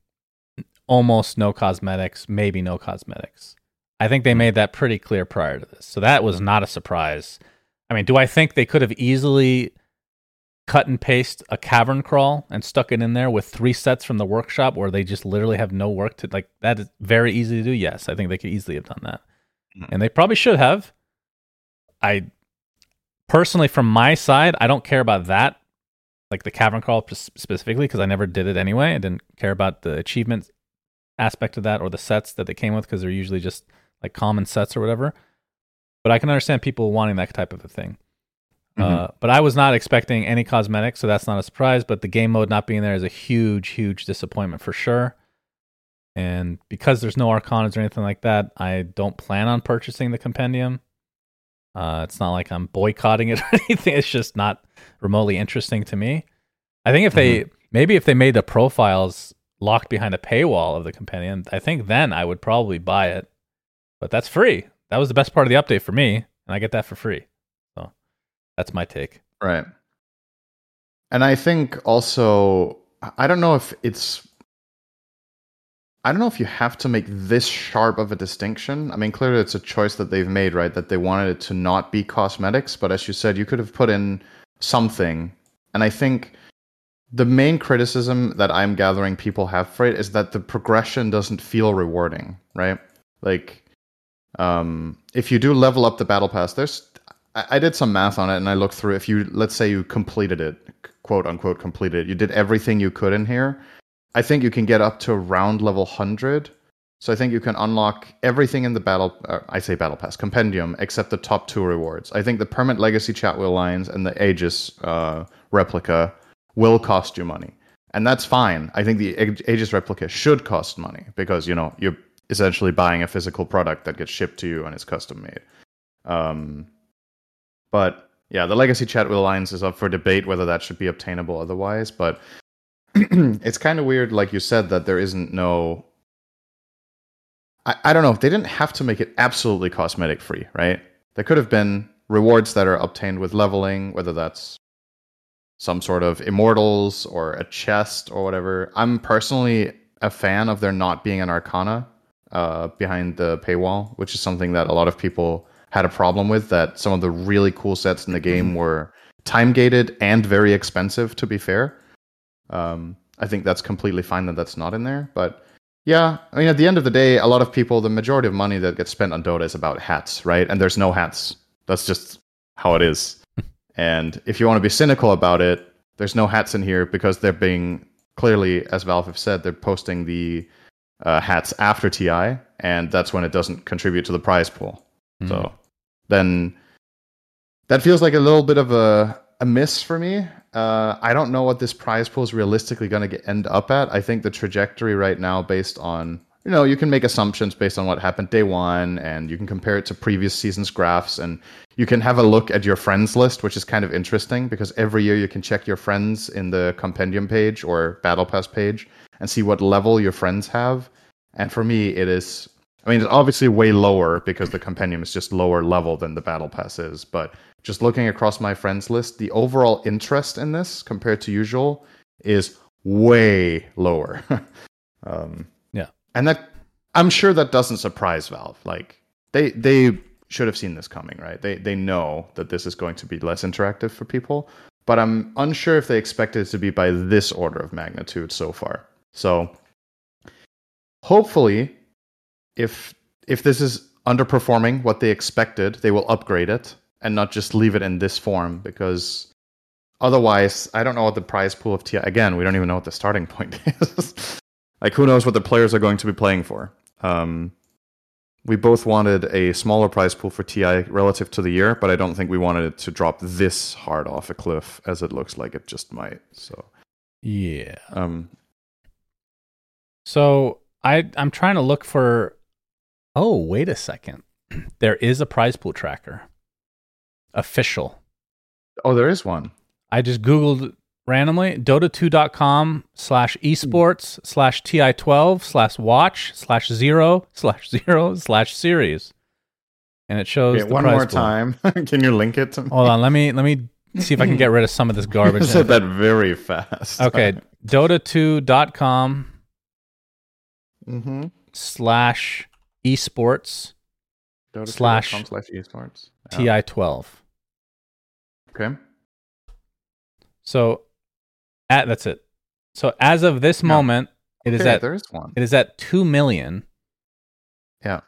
almost no cosmetics, maybe no cosmetics. I think they Hmm. made that pretty clear prior to this. So that was not a surprise. I mean, do I think they could have easily cut and paste a cavern crawl and stuck it in there with three sets from the workshop where they just literally have no work to like that is very easy to do yes i think they could easily have done that Mhm. and they probably should have i personally from my side i don't care about that like the cavern crawl specifically because i never did it anyway i didn't care about the achievement aspect of that or the sets that they came with because they're usually just like common sets or whatever but i can understand people wanting that type of a thing uh, but I was not expecting any cosmetics, so that's not a surprise. But the game mode not being there is a huge, huge disappointment for sure. And because there's no arcanas or anything like that, I don't plan on purchasing the compendium. Uh, it's not like I'm boycotting it (laughs) or anything. It's just not remotely interesting to me. I think if they maybe if they made the profiles locked behind a paywall of the compendium, I think then I would probably buy it. But that's free. That was the best part of the update for me, and I get that for free. So that's my take. Right. And I think also, I don't know if it's. I don't know if you have to make this sharp of a distinction. I mean, clearly it's a choice that they've made, right? That they wanted it to not be cosmetics, but as you said, you could have put in something. And I think the main criticism that I'm gathering people have for it is that the progression doesn't feel rewarding, right? Like, um, if you do level up the battle pass, there's I, I did some math on it and I looked through. If you let's say you completed it, quote unquote completed, it, you did everything you could in here. I think you can get up to around level hundred. So I think you can unlock everything in the battle. Uh, I say battle pass compendium except the top two rewards. I think the permanent legacy chat wheel lines and the Aegis uh, replica will cost you money, and that's fine. I think the Aegis replica should cost money because you know you're essentially buying a physical product that gets shipped to you and it's custom made. Um, but yeah, the legacy chat wheel lines is up for debate whether that should be obtainable otherwise. But (clears throat) it's kind of weird, like you said, that there isn't no. I, I don't know. They didn't have to make it absolutely cosmetic free, right? There could have been rewards that are obtained with leveling, whether that's some sort of immortals or a chest or whatever. I'm personally a fan of there not being an arcana uh, behind the paywall, which is something that a lot of people had a problem with. That some of the really cool sets in the game were time gated and very expensive. To be fair, um, I think that's completely fine that that's not in there. But yeah, I mean, at the end of the day, a lot of people, the majority of money that gets spent on Dota is about hats, right? And there's no hats. That's just how it is. (laughs) and if you want to be cynical about it, there's no hats in here because they're being clearly, as Valve have said, they're posting the uh, hats after TI, and that's when it doesn't contribute to the prize pool. So then that feels like a little bit of a, a miss for me. Uh, I don't know what this prize pool is realistically going to end up at. I think the trajectory right now, based on you know, you can make assumptions based on what happened day one, and you can compare it to previous seasons' graphs, and you can have a look at your friends list, which is kind of interesting because every year you can check your friends in the compendium page or battle pass page and see what level your friends have. And for me, it is. I mean, it's obviously way lower because the compendium is just lower level than the battle pass is. But just looking across my friends list, the overall interest in this compared to usual is way lower. (laughs) um, Yeah. and that I'm sure that doesn't surprise Valve. Like they they should have seen this coming, right? They they know that this is going to be less interactive for people, but I'm unsure if they expected it to be by this order of magnitude so far. So hopefully if if this is underperforming what they expected, they will upgrade it and not just leave it in this form because otherwise I don't know what the prize pool of TI again, we don't even know what the starting (laughs) point is. like who knows what the players are going to be playing for. Um we both wanted a smaller prize pool for TI relative to the year, but I don't think we wanted it to drop this hard off a cliff as it looks like it just might. So, Yeah. um, So I I'm trying to look for. Oh wait a second, (clears throat) there is a prize pool tracker. Official. oh, there is one. I just googled randomly dota2.com slash esports slash ti12 slash watch slash zero slash zero slash series, and it shows Okay, the one prize more pool. time. (laughs) Can you link it to me? Hold on, let me let me see if I can get rid of some of this (laughs) You garbage. said that very fast. Okay, (laughs) dota2.com mm-hmm. slash esports Slash slash esports. ti12. Okay. So, at that's it. So as of this Yeah. moment, it is Okay, at there is one. it is at two million, Yeah,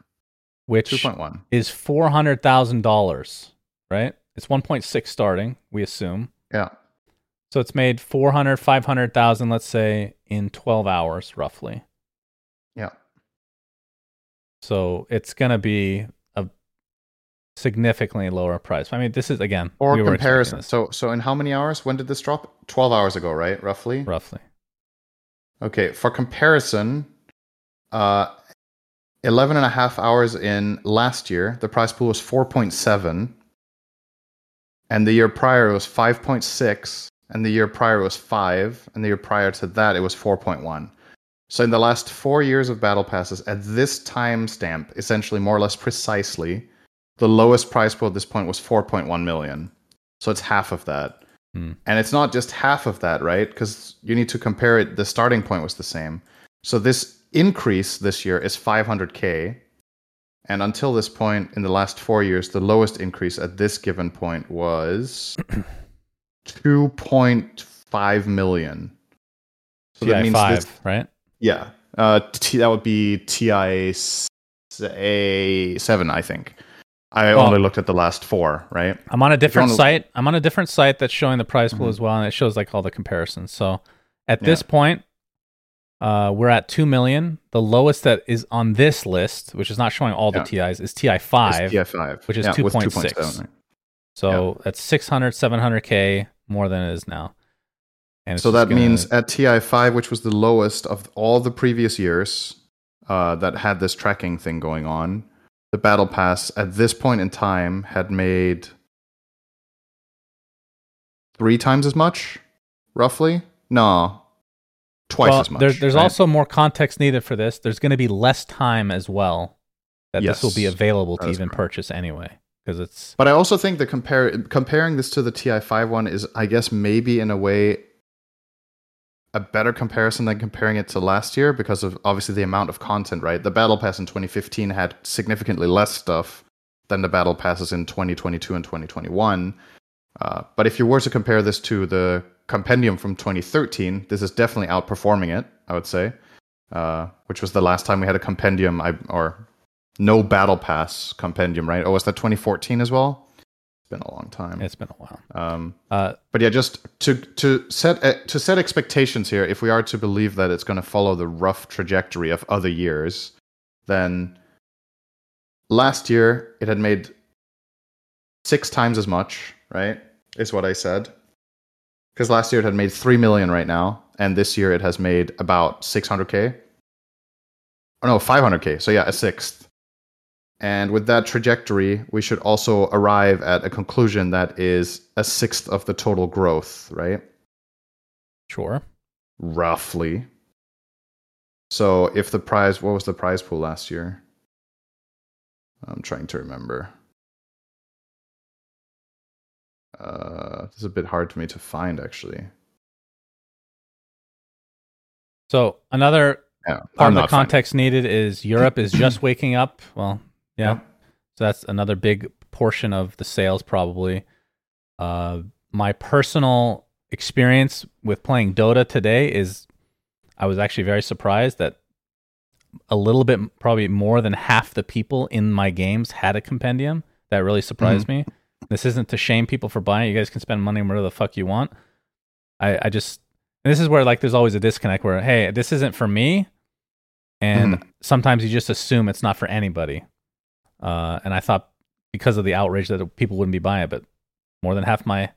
which two point one. is four hundred thousand dollars. Right? It's one point six starting. We assume. Yeah, So it's made 400, 500,000, let's say, in 12 hours, roughly. So it's going to be a significantly lower price. I mean, this is, again, Or we comparison. So, so in how many hours? When did this drop? Twelve hours ago, right? Roughly. roughly. Okay, for comparison, uh, 11 and a half hours in last year, the price pool was 4.7. And the year prior it was 5.6. And the year prior was 5. And the year prior to that, it was 4.1. So in the last four years of Battle Passes, at this timestamp, essentially more or less precisely, the lowest price pool at this point was 4.1 million. So it's half of that. Hmm. And it's not just half of that, right? Because you need to compare it. The starting point was the same. So this increase this year is 500k. And until this point, in the last four years, the lowest increase at this given point was (coughs) 2.5 million. So that means TI5, this, right? Yeah, uh, T, that would be TI seven, I think. I Oh. only looked at the last four, right? I'm on a different site. I'm on a different site that's showing the price pool Mhm. as well, and it shows like all the comparisons. So at this point, uh, we're at 2 million. The lowest that is on this list, which is not showing all the TIs, is TI5. TI five, which is yeah, with 2.6. 2.7, right? So that's 600, 700K more than it is now. And So that gonna- means at TI5, which was the lowest of all the previous years uh, that had this tracking thing going on, the Battle Pass at this point in time had made three times as much, roughly. No, twice well, as much. There's, there's right? also more context needed for this. There's going to be less time as well that this will be available to even correct. purchase anyway. Because it's But I also think the compare comparing this to the TI5 one is, I guess, maybe in a way a better comparison than comparing it to last year because of obviously the amount of content, right? The Battle Pass in 2015 had significantly less stuff than the Battle Passes in 2022 and 2021. Uh, but if you were to compare this to the Compendium from 2013, this is definitely outperforming it, I would say, uh, which was the last time we had a Compendium I, or no Battle Pass Compendium, right? Oh, was that 2014 as well? Been a long time. it's been a while. Um, Uh, but yeah, just to to set uh, to set expectations here. If we are to believe that it's going to follow the rough trajectory of other years, then last year it had made six times as much. Right, is what I said. Because last year it had made three million right now, and this year it has made about six hundred k. Oh no, five hundred k. So yeah, a sixth. And with that trajectory, we should also arrive at a conclusion that is a sixth of the total growth, right? sure. Roughly. So if the prize, what was the prize pool last year? I'm trying to remember. Uh, this is a bit hard for me to find, actually. So another Yeah, part I'm of the not finding- context needed is Europe is just waking up. Well, yeah. So that's another big portion of the sales, probably. Uh, my personal experience with playing Dota today is I was actually very surprised that a little bit, probably more than half the people in my games had a compendium. That really surprised me. This isn't to shame people for buying. it. You guys can spend money wherever the fuck you want. I, I just, this is where like there's always a disconnect where, hey, this isn't for me. And sometimes you just assume it's not for anybody. Uh, and I thought because of the outrage that people wouldn't be buying it, but more than half my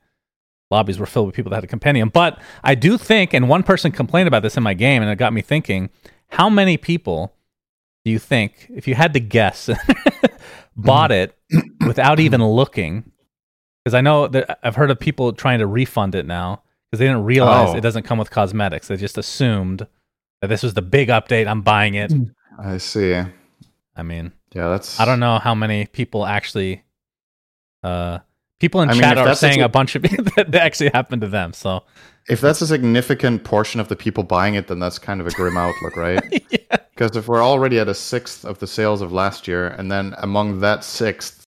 lobbies were filled with people that had a compendium. But I do think, and one person complained about this in my game, and it got me thinking: how many people do you think, if you had to guess, (laughs) bought it (clears throat) without even looking? Because I know that I've heard of people trying to refund it now because they didn't realize Oh. it doesn't come with cosmetics. They just assumed that this was the big update. I'm buying it. I see. I mean, Yeah, that's. I don't know how many people actually, uh, people in I chat if are saying a- a bunch of (laughs) that actually happened to them. So If that's a significant portion of the people buying it, then that's kind of a grim outlook, right? (laughs) yeah, Because if we're already at a sixth of the sales of last year, and then among that sixth,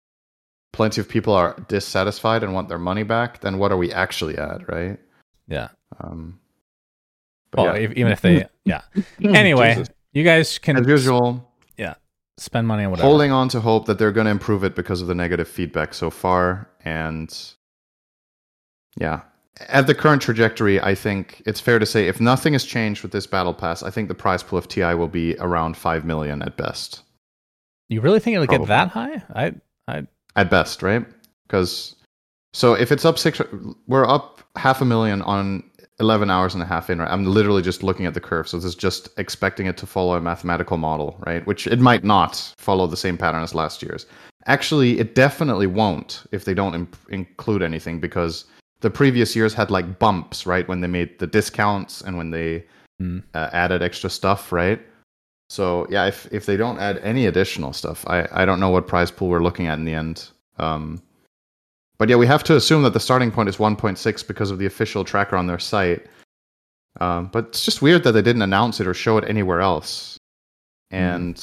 plenty of people are dissatisfied and want their money back, then what are we actually at, right? yeah. Um, but Well, yeah. even if they, yeah. (laughs) Anyway, Jesus. you guys can as usual, spend money on whatever. holding on to hope that they're going to improve it because of the negative feedback so far, and yeah. At the current trajectory, I think it's fair to say if nothing has changed with this battle pass, I think the prize pool of TI will be around five million at best. You really think it'll get that high? I, I, at best, right? Because so if it's up six, we're up half a million on eleven hours and a half in. Right? I'm literally just looking at the curve, so this is just expecting it to follow a mathematical model, right? Which it might not follow the same pattern as last year's. Actually, it definitely won't if they don't imp- include anything because the previous years had like bumps, right? When they made the discounts and when they Hmm. uh, added extra stuff, right? So yeah, if if they don't add any additional stuff, I I don't know what prize pool we're looking at in the end. Um, but yeah, we have to assume that the starting point is 1.6 because of the official tracker on their site. Um, but it's just weird that they didn't announce it or show it anywhere else. And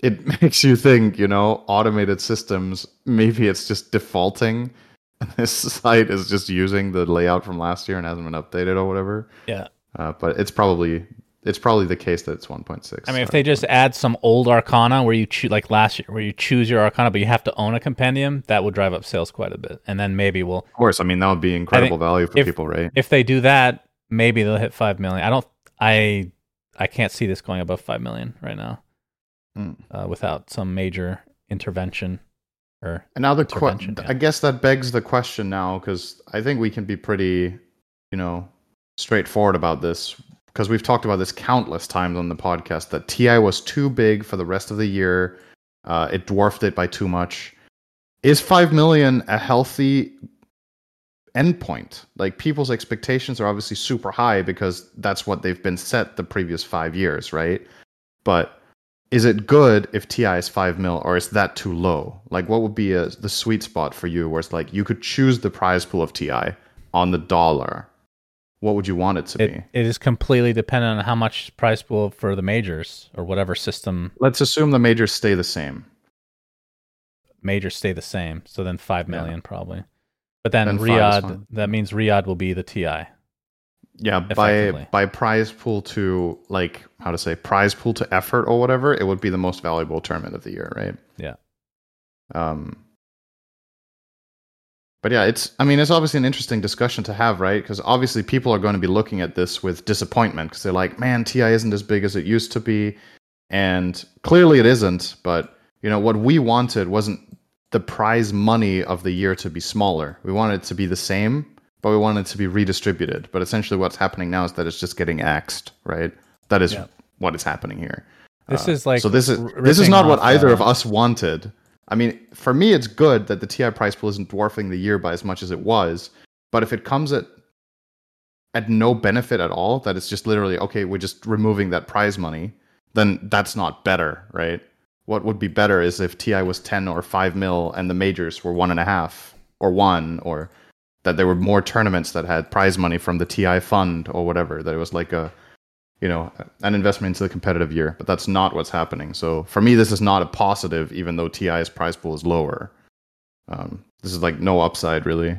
it (laughs) makes you think, you know, automated systems, maybe it's just defaulting. (laughs) And this site is just using the layout from last year and hasn't been updated or whatever. yeah. Uh, but it's probably it's probably the case that it's 1.6. I mean, if they just add some old Arcana where you choose, like last year, where you choose your Arcana, but you have to own a compendium, that would drive up sales quite a bit. And then maybe we'll, of course, I mean that would be incredible value for if- people, right? if they do that, maybe they'll hit five million. I don't, I, I can't see this going above five million right now, Mm. uh, without some major intervention. Or And now the que- intervention, yeah. I guess that begs the question now because I think we can be pretty, you know, straightforward about this because we've talked about this countless times on the podcast that TI was too big for the rest of the year. Uh, it dwarfed it by too much. Is five million a healthy endpoint? Like people's expectations are obviously super high because that's what they've been set the previous five years, right? But is it good if TI is five mil or is that too low? Like, what would be a, the sweet spot for you where it's like you could choose the prize pool of TI on the dollar? What would you want it to it, be? it is completely dependent on how much price pool for the majors or whatever system Let's assume the majors stay the same. majors stay the same. So then five million Yeah. probably. But then, Then Riyadh, that means Riyadh will be the TI. Yeah, by by prize pool to like how to say prize pool to effort or whatever, it would be the most valuable tournament of the year, right? Yeah. Um. But yeah, it's. I mean, it's obviously an interesting discussion to have, right? Because obviously people are going to be looking at this with disappointment because they're like, "Man, TI isn't as big as it used to be," and clearly it isn't. But you know, what we wanted wasn't the prize money of the year to be smaller. We wanted it to be the same, but we wanted it to be redistributed. But essentially, what's happening now is that it's just getting axed, right? That is Yeah. what is happening here. This Uh, is like so this is r- this is not what either uh, of us wanted. I mean, for me, it's good that the TI price pool isn't dwarfing the year by as much as it was. But if it comes at at no benefit at all, that it's just literally okay, we're just removing that prize money, then that's not better, right? What would be better is if TI was ten or five mil and the majors were one and a half or one, or that there were more tournaments that had prize money from the TI fund or whatever. That it was like a you know an investment into the competitive year but that's not what's happening so for me this is not a positive even though ti's prize pool is lower um, this is like no upside really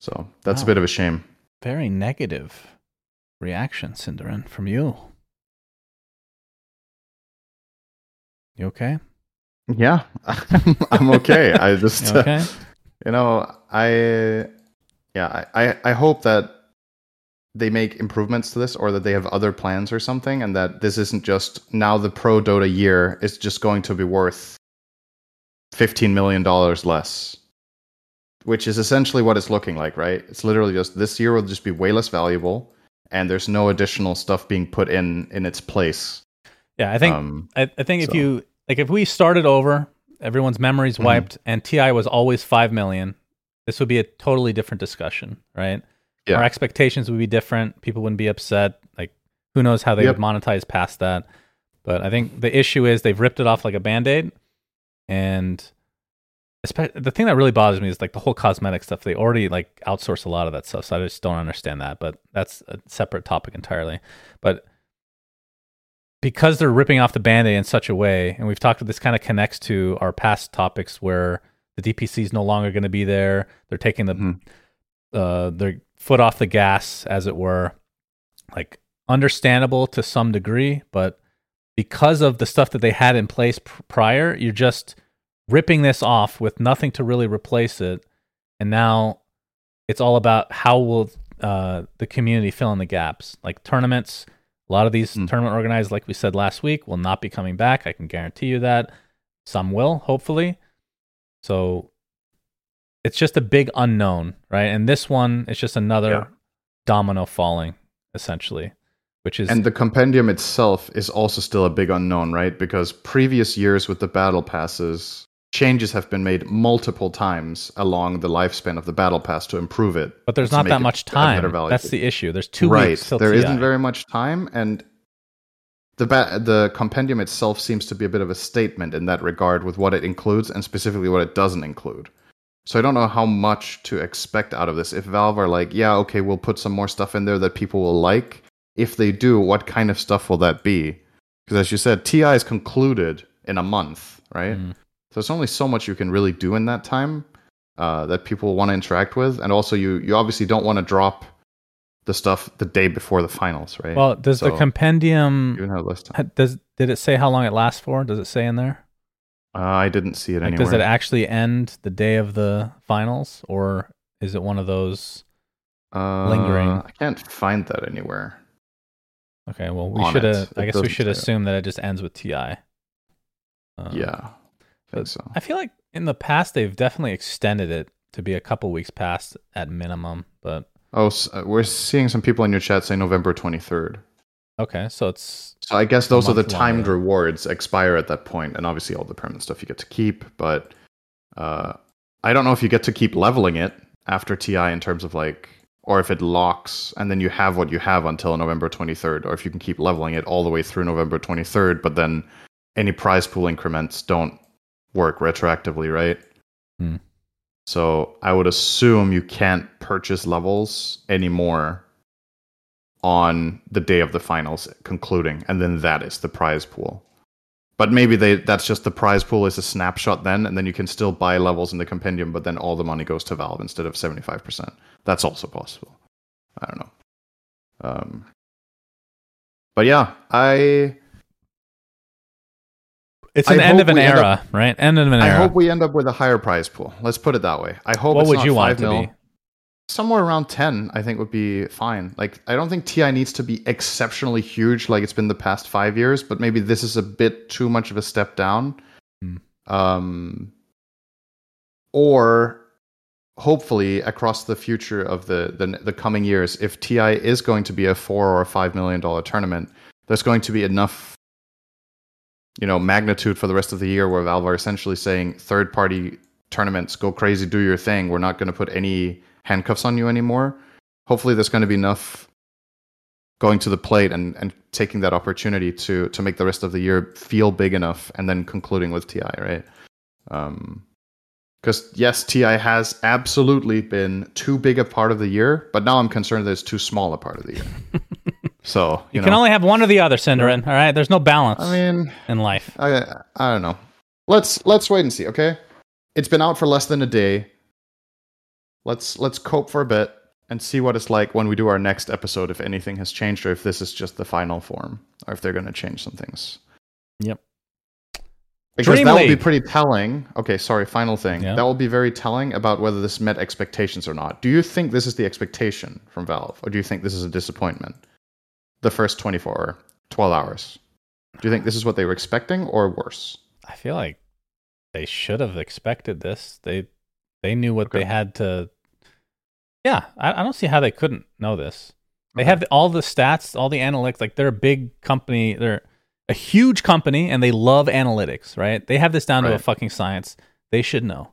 so that's Wow. a bit of a shame very negative reaction, syndereN, from you. You okay? yeah (laughs) i'm okay i (laughs) just You okay? you know i yeah I, I i hope that they make improvements to this or that they have other plans or something and that this isn't just now the pro Dota year is just going to be worth 15 million dollars less. Which is essentially what it's looking like, right? It's literally just this year will just be way less valuable and there's no additional stuff being put in in its place. Yeah, I think Um, I, I think if you like if we started over, everyone's memories Mhm. wiped, and Ti was always five million, this would be a totally different discussion, right? Yeah. Our expectations would be different. People wouldn't be upset. Like, who knows how they Yep. would monetize past that? But I think the issue is they've ripped it off like a band aid, and the thing that really bothers me is like the whole cosmetic stuff. They already like outsource a lot of that stuff, so I just don't understand that. But that's a separate topic entirely. But because they're ripping off the band-aid in such a way and we've talked this kind of connects to our past topics where the dpc is no longer going to be there they're taking the Mhm. uh, their foot off the gas as it were like understandable to some degree but because of the stuff that they had in place pr- prior you're just ripping this off with nothing to really replace it and now it's all about how will uh, the community fill in the gaps. Like tournaments a lot of these Hmm. tournament organizers like we said last week will not be coming back. I can guarantee you that. Some will hopefully. So it's just a big unknown right and this one is just another Yeah. domino falling essentially which is And the compendium itself is also still a big unknown, right? Because previous years with the battle passes, changes have been made multiple times along the lifespan of the battle pass to improve it. but there's not that much time that's the issue there's two right. weeks till There TI. not very much time, and the ba- the compendium itself seems to be a bit of a statement in that regard with what it includes and specifically what it doesn't include. So I don't know how much to expect out of this. If Valve are like, yeah, okay, we'll put some more stuff in there that people will like. If they do, what kind of stuff will that be? Because as you said, TI is concluded in a month, right? Mm. So it's only so much you can really do in that time uh, that people want to interact with, and also you you obviously don't want to drop the stuff the day before the finals, right? well does the So, compendium even have less time. does did it say how long it lasts for does it say in there Uh, I didn't see it like anywhere. does it actually end the day of the finals or is it one of those uh, lingering? I can't find that anywhere. okay well we should i guess we should say it. assume that it just ends with ti um, yeah, I think so. I feel like in the past they've definitely extended it to be a couple weeks past at minimum, but Oh, uh, we're seeing some people in your chat say November 23rd. Okay, so it's So I guess those are the timed longer. rewards expire at that point, and obviously all the permanent stuff you get to keep. But uh, I don't know if you get to keep leveling it after TI in terms of like, or if it locks and then you have what you have until November 23rd, or if you can keep leveling it all the way through November 23rd, but then any prize pool increments don't work retroactively, right? Hmm. So I would assume you can't purchase levels anymore on the day of the finals concluding, and then that is the prize pool. But maybe they that's just the prize pool is a snapshot then, and then you can still buy levels in the compendium, but then all the money goes to Valve instead of seventy five percent. That's also possible. I don't know. Um, but yeah, I it's I an end of an era, right? End of an I era. hope we end up with a higher prize pool. Let's put it that way. I hope what it's would you want it to mil. be? Somewhere around 10 i think would be fine. Like i don't think ti needs to be exceptionally huge like it's been the past five years but maybe this is a bit too much of a step down. Hmm. um or hopefully across the future of the, the the coming years if ti is going to be a four or a five million dollar tournament there's going to be enough you know magnitude for the rest of the year where valve are essentially saying third party tournaments go crazy do your thing. We're not going to put any handcuffs on you anymore hopefully there's going to be enough going to the plate and, and taking that opportunity to to make the rest of the year feel big enough and then concluding with ti right um because yes ti has absolutely been too big a part of the year but now i'm concerned that it's too small a part of the year (laughs) so You, you, can know, only have one or the other, syndereN. All right, there's no balance i mean in life. I I don't know. Let's let's wait and see. Okay, it's been out for less than a day. Let's let's cope for a bit and see what it's like when we do our next episode. If anything has changed, or if this is just the final form, or if they're going to change some things. Yep. Because Dream that will be pretty telling. Okay, sorry, final thing. Yeah. That will be very telling about whether this met expectations or not. Do you think this is the expectation from Valve, or do you think this is a disappointment? The first 24 or 12 hours. Do you think this is what they were expecting or worse? I feel like they should have expected this. They they knew what Okay. they had to. Yeah, I, I don't see how they couldn't know this. They Okay. have all the stats, all the analytics. Like they're a big company. They're a huge company, and they love analytics. Right? They have this down to a fucking science. They should know.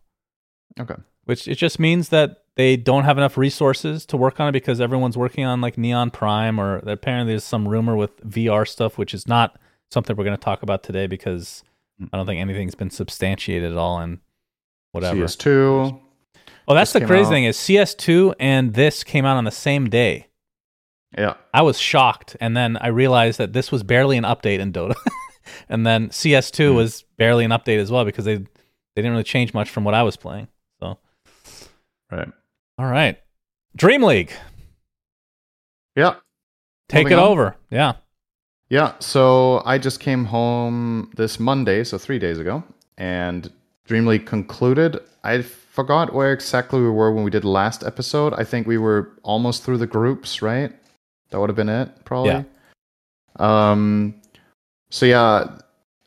Okay. Which it just means that they don't have enough resources to work on it because everyone's working on like Neon Prime, or apparently there's some rumor with VR stuff, which is not something we're going to talk about today because. I don't think anything's been substantiated at all and whatever. CS2. Oh, that's the crazy out. thing is CS2 and this came out on the same day. Yeah. I was shocked, and then I realized that this was barely an update in Dota, (laughs) and then CS2 Hmm. was barely an update as well because they they didn't really change much from what I was playing. So, Right. all right, Dream League, Yeah. take Moving it on. over. Yeah, Yeah, so I just came home this Monday, so three days ago, and Dream League concluded. I forgot where exactly we were when we did last episode. I think we were almost through the groups, right? That would have been it, probably. Yeah. Um. So yeah,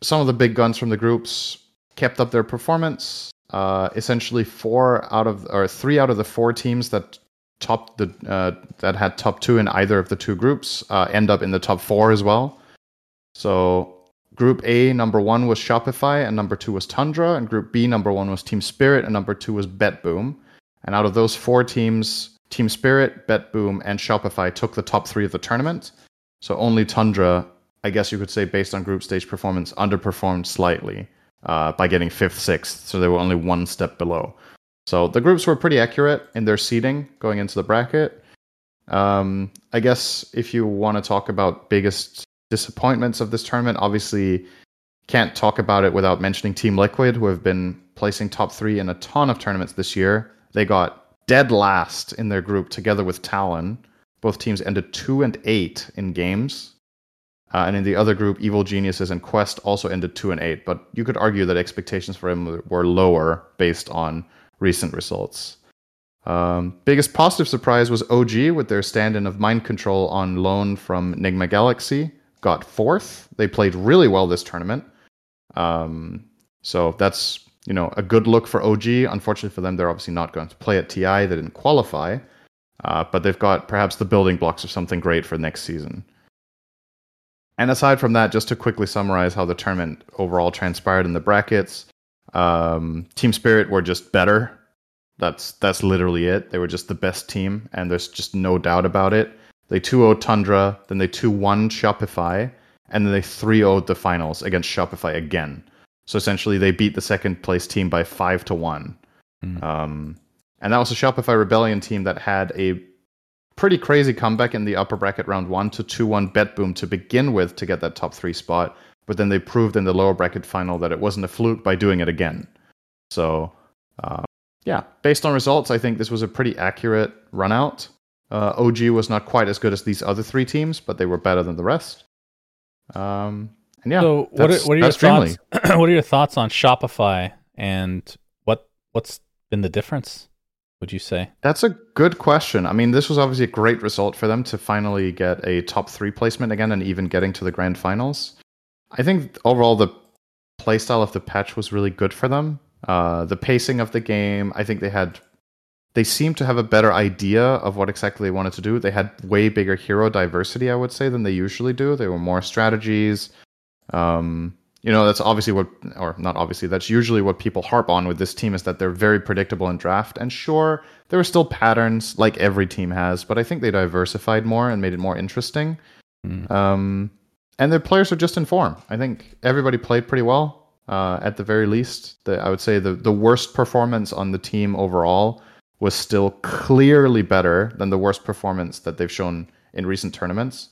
some of the big guns from the groups kept up their performance. Uh, essentially, four out of or three out of the four teams that topped the uh, that had top two in either of the two groups uh, end up in the top four as well. So Group A number one was Shopify and number two was Tundra, and Group B number one was Team Spirit and number two was BetBoom. And out of those four teams, Team Spirit, BetBoom, and Shopify took the top three of the tournament. So only Tundra, I guess you could say, based on group stage performance, underperformed slightly uh, by getting fifth, sixth. So they were only one step below. So the groups were pretty accurate in their seeding going into the bracket. Um, I guess if you want to talk about biggest disappointments of this tournament, obviously can't talk about it without mentioning Team Liquid, who have been placing top three in a ton of tournaments this year. They got dead last in their group together with Talon. Both teams ended two and eight in games. Uh, and in the other group, Evil Geniuses and Quest also ended two and eight. But you could argue that expectations for them were lower based on recent results. Um, biggest positive surprise was OG with their stand-in of Mind Control on loan from Nigma Galaxy. Got fourth. They played really well this tournament. Um, so that's you know a good look for OG. Unfortunately for them, they're obviously not going to play at TI. They didn't qualify, uh, but they've got perhaps the building blocks of something great for next season. And aside from that, just to quickly summarize how the tournament overall transpired in the brackets, um, Team Spirit were just better. That's that's literally it. They were just the best team, and there's just no doubt about it. They 2-0 Tundra, then they 2-1 Shopify, and then they 3-0 the finals against Shopify again. So essentially, they beat the second place team by five to one. Mm. Um, and that was a Shopify Rebellion team that had a pretty crazy comeback in the upper bracket round one to 2-1 BetBoom to begin with to get that top three spot. But then they proved in the lower bracket final that it wasn't a fluke by doing it again. So uh, yeah, based on results, I think this was a pretty accurate run out. Uh, OG was not quite as good as these other three teams, but they were better than the rest. Um, and yeah, so what are, what are your thoughts? (clears throat) What are your thoughts on Shopify and what what's been the difference? Would you say? That's a good question. I mean, this was obviously a great result for them to finally get a top three placement again and even getting to the grand finals. I think overall the playstyle of the patch was really good for them. Uh, the pacing of the game, I think they had. They seemed to have a better idea of what exactly they wanted to do. They had way bigger hero diversity, I would say, than they usually do. There were more strategies. Um, you know, that's obviously what, or not obviously, that's usually what people harp on with this team is that they're very predictable in draft. And sure, there are still patterns like every team has, but I think they diversified more and made it more interesting. Mm. Um, and their players are just in form. I think everybody played pretty well. Uh, at the very least, the, I would say the the worst performance on the team overall was still clearly better than the worst performance that they've shown in recent tournaments,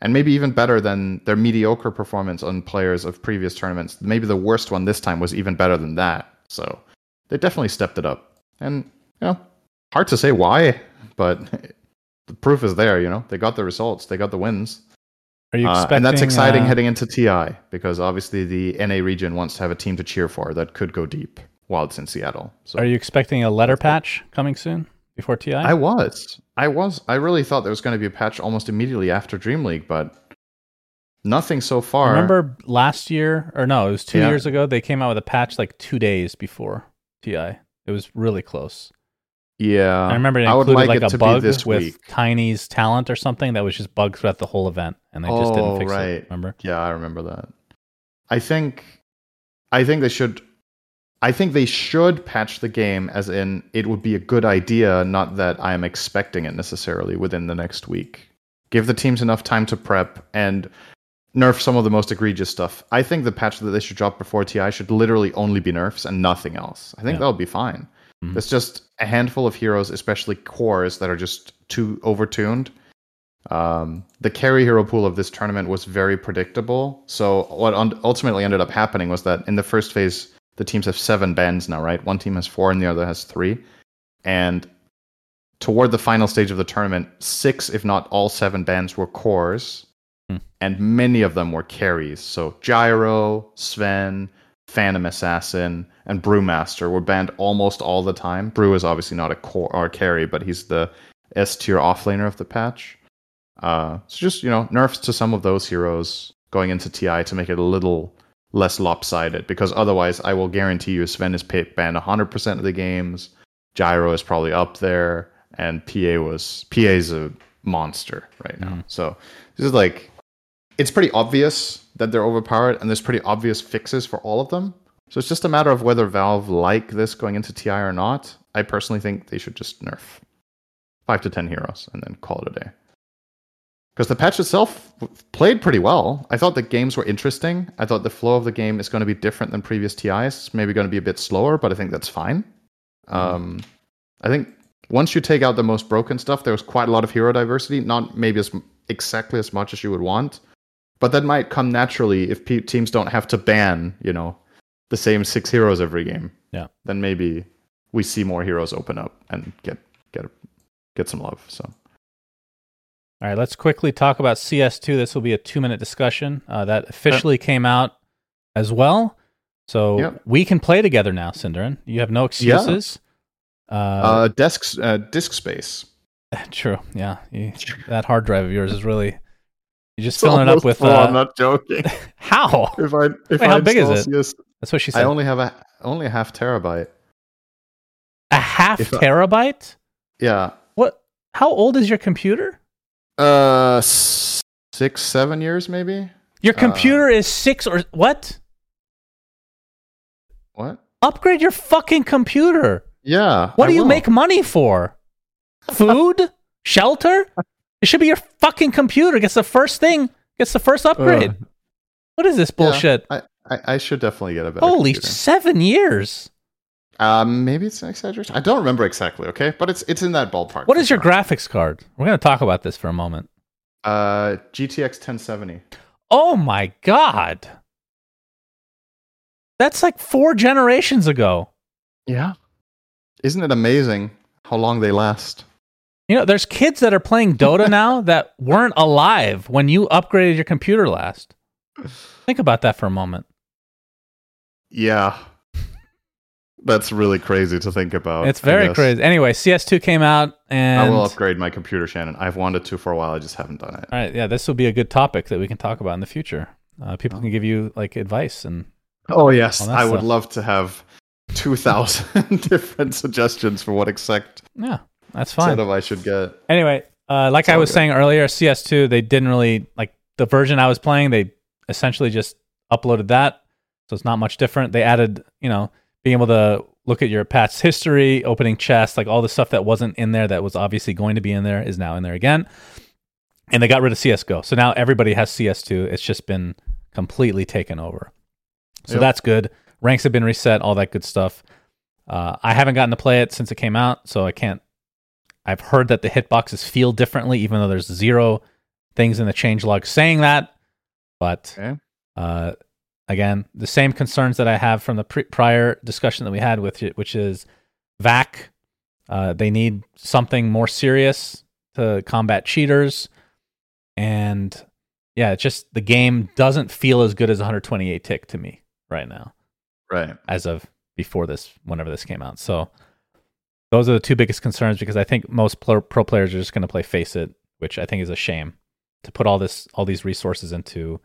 and maybe even better than their mediocre performance on players of previous tournaments. Maybe the worst one this time was even better than that. So they definitely stepped it up, and you know, hard to say why, but (laughs) the proof is there. You know, they got the results, they got the wins. Are you Uh, and that's exciting uh, heading into TI because obviously the NA region wants to have a team to cheer for that could go deep while it's in Seattle. So Are you expecting a letter patch coming soon before TI? I was. I was. I really thought there was going to be a patch almost immediately after Dream League, but nothing so far. Remember last year, or no, it was two Yeah. years ago. They came out with a patch like two days before TI. It was really close. Yeah. I remember it I would included like like, it a bug this with week. Tiny's talent or something that was just bugged throughout the whole event, and they just Oh, didn't fix oh, right. it. Remember? Yeah, I remember that. I think I think they should I think they should patch the game as in it would be a good idea, not that I am expecting it necessarily within the next week. Give the teams enough time to prep and nerf some of the most egregious stuff. I think the patch that they should drop before TI should literally only be nerfs and nothing else. I think Yeah. that'll be fine. Mhm. There's just a handful of heroes, especially cores, that are just too overtuned. Um, the carry hero pool of this tournament was very predictable. So what un- ultimately ended up happening was that in the first phase, the teams have seven bans now, right? One team has four, and the other has three. And toward the final stage of the tournament, six, if not all seven bans, were cores, Hmm. and many of them were carries. So Gyro, Sven, Phantom Assassin, and Brewmaster were banned almost all the time. Brew is obviously not a core or carry, but he's the S tier offlaner of the patch. Uh, so just you know, nerfs to some of those heroes going into TI to make it a little less lopsided. Because otherwise, I will guarantee you, Sven is pa- banned 100% of the games. Gyro is probably up there, and PA was PA is a monster right now. Mm. So this is like it's pretty obvious that they're overpowered, and there's pretty obvious fixes for all of them. So it's just a matter of whether Valve like this going into TI or not. I personally think they should just nerf five to ten heroes and then call it a day. Because the patch itself played pretty well. I thought the games were interesting. I thought the flow of the game is going to be different than previous TIs. It's maybe going to be a bit slower, but I think that's fine. Um, I think once you take out the most broken stuff, there was quite a lot of hero diversity. Not maybe as exactly as much as you would want, but that might come naturally if pe teams don't have to ban, you know, the same six heroes every game. Yeah. Then maybe we see more heroes open up and get get get some love. So All right, let's quickly talk about CS2. This will be a two minute discussion uh, that officially came out as well. So Yep. we can play together now, syndereN. You have no excuses. Uh, uh, desk uh, disk space. (laughs) true. Yeah. You, that hard drive of yours is really. You're just It's filling it up with. full, Uh, I'm not joking. (laughs) how? if I if Wait, I how big is it? CS That's what she said. I only have a only a half terabyte. a half if I- terabyte? Yeah. What? How old is your computer? Uh, six seven years maybe. Your Uh, computer is six or what? What? Upgrade your fucking computer. Yeah. What I do you will. make money for? Food? (laughs) Shelter? It should be your fucking computer. Gets the first thing. Gets the first upgrade. Uh, what is this Yeah, bullshit? I, I I should definitely get a better. Holy computer. seven years! Um, maybe it's an exaggeration. I don't remember exactly. Okay, but it's it's in that ballpark. What is your graphics card? We're gonna talk about this for a moment. Uh, GTX 1070. Oh my god, that's like four generations ago. Yeah. Isn't it amazing how long they last? You know, there's kids that are playing Dota now (laughs) that weren't alive when you upgraded your computer last. Think about that for a moment. Yeah. That's really crazy to think about. it's very crazy. Anyway, CS2 came out, and I will upgrade my computer, Shannon. I've wanted to for a while. I just haven't done it. All right, yeah, this will be a good topic that we can talk about in the future. Uh, people can give you like advice and Oh yes, I would stuff. love to have two thousand (laughs) different suggestions for what exact yeah, that's fine. setup I should get. Anyway, uh, like I was good. saying earlier, CS2 they didn't really like the version I was playing. They essentially just uploaded that, so it's not much different. They added, you know, being able to look at your past history, opening chests, like all the stuff that wasn't in there that was obviously going to be in there is now in there again. And they got rid of CS:GO, so now everybody has CS2. It's just been completely taken over. So Yep. that's good. Ranks have been reset, all that good stuff. Uh, I haven't gotten to play it since it came out, so I can't. I've heard that the hitboxes feel differently, even though there's zero things in the changelog saying that. But Okay. uh, again, the same concerns that I have from the pre- prior discussion that we had with it, which is VAC. Uh, they need something more serious to combat cheaters, and yeah, it's just the game doesn't feel as good as 128 tick to me right now, Right. as of before this, whenever this came out. So those are the two biggest concerns because I think most pro, pro players are just going to play FACEIT, which I think is a shame to put all this, all these resources into.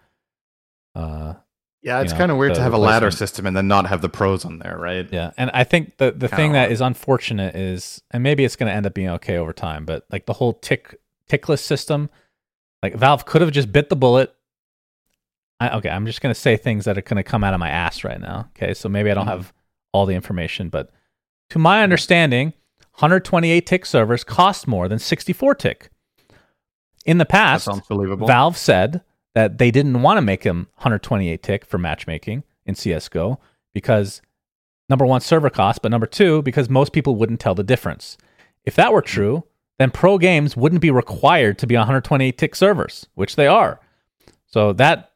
Uh, Yeah, it's you know, kind of weird to have a ladder system and then not have the pros on there, right? Yeah, and I think the the Kinda thing that is unfortunate is, and maybe it's going to end up being okay over time, but like the whole tick tickless system, like Valve could have just bit the bullet. I, okay, I'm just going to say things that are going to come out of my ass right now. Okay, so maybe I don't Mhm. have all the information, but to my understanding, 128 tick servers cost more than 64 tick. In the past. Valve said that they didn't want to make them 128 tick for matchmaking in CS:GO because number one, server cost, but number two, because most people wouldn't tell the difference. If that were true, then pro games wouldn't be required to be 128 tick servers, which they are. So that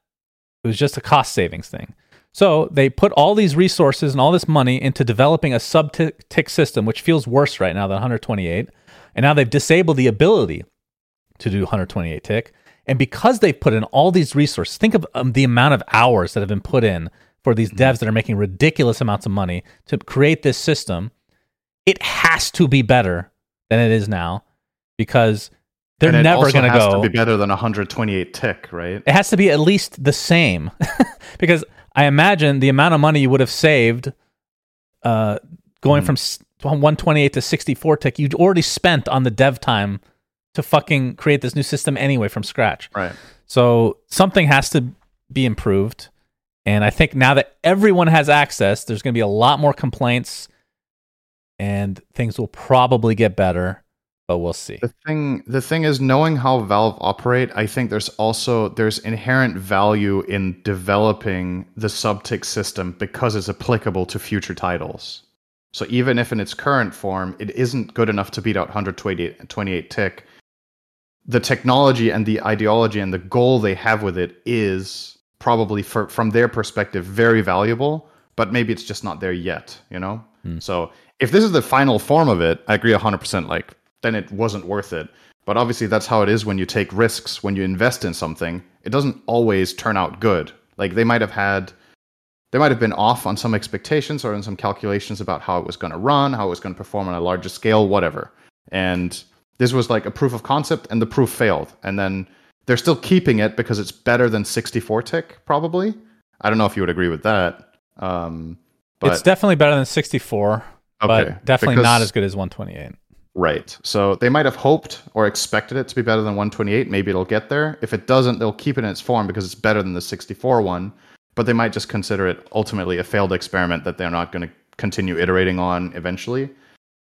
it was just a cost savings thing. So they put all these resources and all this money into developing a sub tick system, which feels worse right now than 128. And now they've disabled the ability to do 128 tick. And because they've put in all these resources, think of um, the amount of hours that have been put in for these devs that are making ridiculous amounts of money to create this system. It has to be better than it is now because they're never going to has go. to be better than 128 tick, right? It has to be at least the same (laughs) because I imagine the amount of money you would have saved uh, going Mhm. from 128 to 64 tick, you'd already spent on the dev time to fucking create this new system anyway from scratch. Right. So something has to be improved. And I think now that everyone has access, there's going to be a lot more complaints and things will probably get better, but we'll see. The thing the thing is knowing how Valve operate, I think there's also there's inherent value in developing the subtick system because it's applicable to future titles. So even if in its current form it isn't good enough to beat out 128 tick, the technology and the ideology and the goal they have with it is probably for, from their perspective very valuable, but maybe it's just not there yet, you know? Hmm. So if this is the final form of it, I agree 100% like then it wasn't worth it. But obviously that's how it is when you take risks, when you invest in something. It doesn't always turn out good. Like they might have had they might have been off on some expectations or in some calculations about how it was going to run, how it was going to perform on a larger scale, whatever. And this was like a proof of concept, and the proof failed. And then they're still keeping it because it's better than 64 tick, probably. I don't know if you would agree with that. Um, but it's definitely better than 64, okay, but definitely because- not as good as 128. Right. So they might have hoped or expected it to be better than 128. Maybe it'll get there. If it doesn't, they'll keep it in its form because it's better than the 64 one. But they might just consider it ultimately a failed experiment that they're not going to continue iterating on eventually.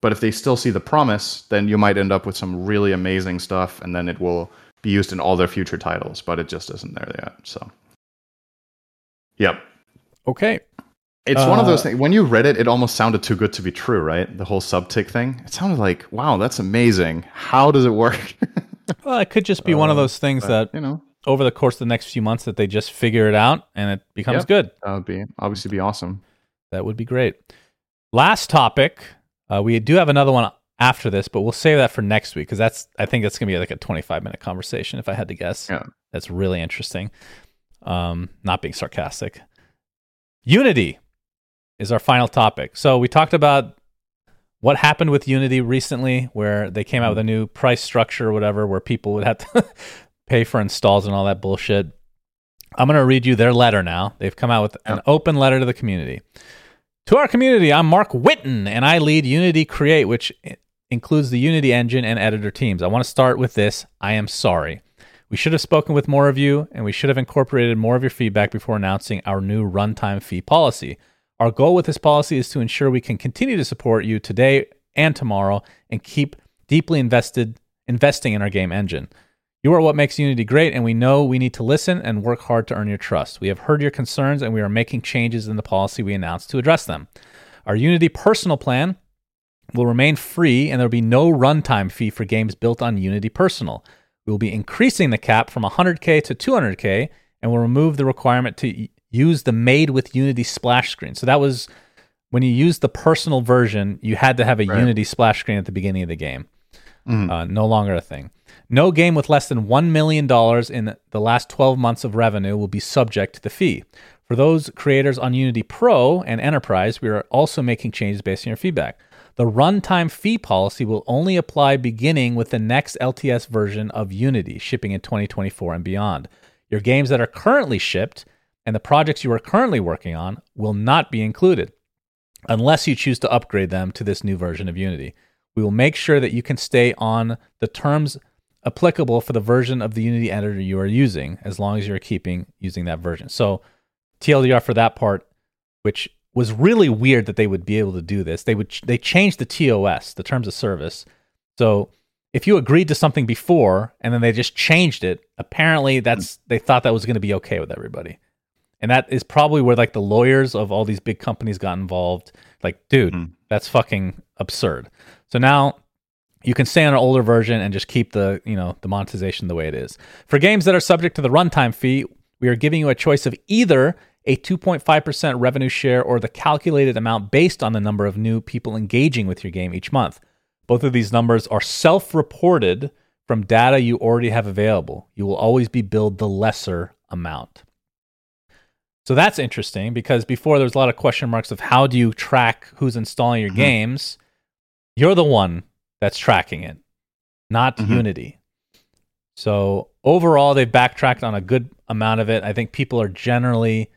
But if they still see the promise, then you might end up with some really amazing stuff, and then it will be used in all their future titles. But it just isn't there yet. So, yep. Okay. It's one of those Uh, things. When you read it, it almost sounded too good to be true, right? The whole subtick thing. It sounded like, wow, that's amazing. How does it work? (laughs) Well, it could just be one of Uh, those things that you know, over the course of the next few months that they just figure it out and it becomes Yep. good. that would be obviously be awesome. That would be great. Last topic. Uh, we do have another one after this, but we'll save that for next week because that's I think that's gonna be like a 25 minute conversation if I had to guess. Yeah. That's really interesting. Um, not being sarcastic. Unity is our final topic. So we talked about what happened with Unity recently, where they came out with a new price structure or whatever, where people would have to (laughs) pay for installs and all that bullshit. I'm going to read you their letter now. They've come out with an open letter to the community. To our community, I'm Marc Whitten, and I lead Unity Create, which includes the Unity engine and editor teams. I want to start with this. I am sorry. We should have spoken with more of you, and we should have incorporated more of your feedback before announcing our new runtime fee policy. Our goal with this policy is to ensure we can continue to support you today and tomorrow and keep deeply invested investing in our game engine. You are what makes Unity great, and we know we need to listen and work hard to earn your trust. We have heard your concerns, and we are making changes in the policy we announced to address them. Our Unity personal plan will remain free, and there will be no runtime fee for games built on Unity Personal. We will be increasing the cap from 100K to 200K, and we'll remove the requirement to use the Made with Unity splash screen. So that was when you used the personal version, you had to have a Right. Unity splash screen at the beginning of the game. Mhm. Uh, no longer a thing. No game with less than $1 million in the last 12 months of revenue will be subject to the fee. For those creators on Unity Pro and Enterprise, we are also making changes based on your feedback. The runtime fee policy will only apply beginning with the next LTS version of Unity, shipping in 2024 and beyond. Your games that are currently shipped and the projects you are currently working on will not be included unless you choose to upgrade them to this new version of Unity. We will make sure that you can stay on the terms applicable for the version of the Unity editor you are using as long as you're keeping using that version. So TLDR for that part, which was really weird that they would be able to do this. They would they changed the TOS, the terms of service. So if you agreed to something before and then they just changed it, apparently that's they thought that was going to be okay with everybody. And that is probably where like the lawyers of all these big companies got involved. Like, dude, Mhm. that's fucking absurd. So now you can stay on an older version and just keep the you know the monetization the way it is. For games that are subject to the runtime fee, we are giving you a choice of either a 2.5% revenue share or the calculated amount based on the number of new people engaging with your game each month. Both of these numbers are self-reported from data you already have available. You will always be billed the lesser amount. So that's interesting because before there was a lot of question marks of how do you track who's installing your Mhm. games. You're the one that's tracking it, not Mhm. Unity. So overall, they've backtracked on a good amount of it. I think people are generally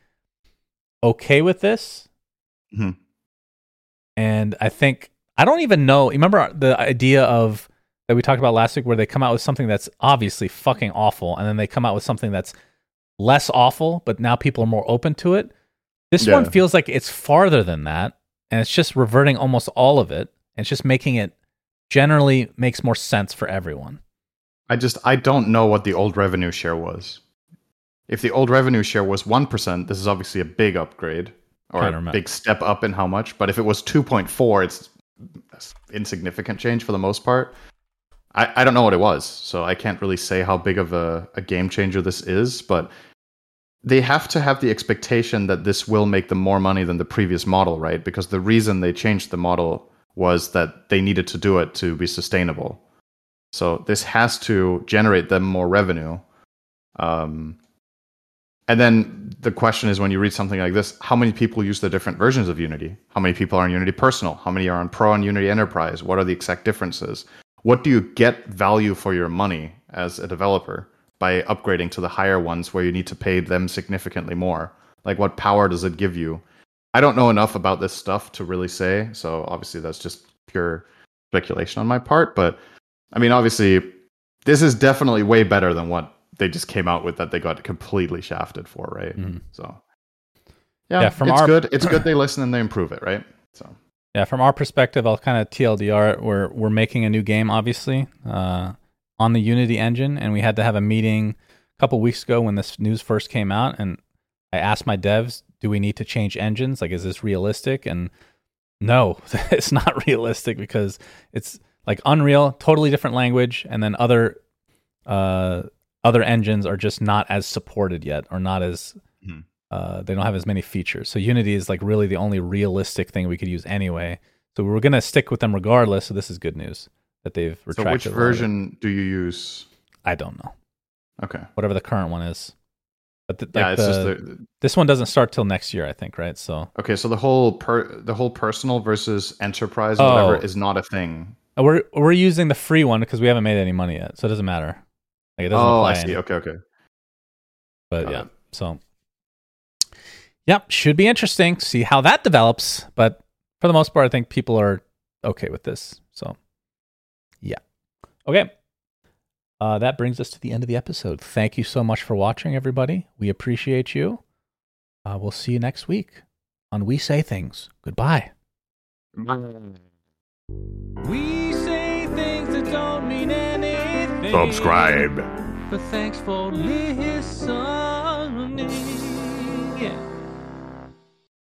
okay with this. Mhm. And I think I don't even know. Remember the idea of that we talked about last week, where they come out with something that's obviously fucking awful, and then they come out with something that's less awful, but now people are more open to it. This one feels like it's farther than that, and it's just reverting almost all of it. It's just making it generally makes more sense for everyone. I just I don't know what the old revenue share was. If the old revenue share was one percent, this is obviously a big upgrade or a big step up in how much. But if it was two point four, it's insignificant change for the most part. I, I don't know what it was, so I can't really say how big of a, a game changer this is. But they have to have the expectation that this will make them more money than the previous model, right? Because the reason they changed the model was that they needed to do it to be sustainable. So this has to generate them more revenue. Um, and then the question is when you read something like this, how many people use the different versions of Unity? How many people are on Unity Personal? How many are on Pro and Unity Enterprise? What are the exact differences? What do you get value for your money as a developer by upgrading to the higher ones where you need to pay them significantly more? Like what power does it give you? I don't know enough about this stuff to really say, so obviously that's just pure speculation on my part, but I mean, obviously, this is definitely way better than what they just came out with that they got completely shafted for, right? Mhm. So, yeah, Yeah, from it's our- good. It's good they listen and they improve it, right? So, Yeah, from our perspective, I'll kind of TLDR it. We're we're making a new game, obviously, uh, on the Unity engine, and we had to have a meeting a couple weeks ago when this news first came out, and I asked my devs, "Do we need to change engines? Like, is this realistic?" And no, (laughs) it's not realistic because it's like Unreal, totally different language, and then other uh, other engines are just not as supported yet, or not as Mhm. uh, they don't have as many features. So Unity is like really the only realistic thing we could use anyway. So we we're gonna stick with them regardless. So this is good news that they've retracted. so which a lot of it. version do you use? I don't know. Okay, Whatever the current one is. But the, yeah, like it's the- just the this one doesn't start till next year, I think, right? So okay. So the whole per the whole personal versus enterprise, Oh. whatever, is not a thing. uh, we're we're using the free one because we haven't made any money yet, so it doesn't matter. Like it doesn't Oh, apply. I see. any- Okay, okay. But Got yeah, it. so yep, should be interesting. to See how that develops. But for the most part, I think people are okay with this. So yeah, okay. Uh, that brings us to the end of the episode. Thank you so much for watching, everybody. We appreciate you. Uh, we'll see you next week on We Say Things. Goodbye. We say things that don't mean anything. Subscribe. But thanks for listening. Yeah.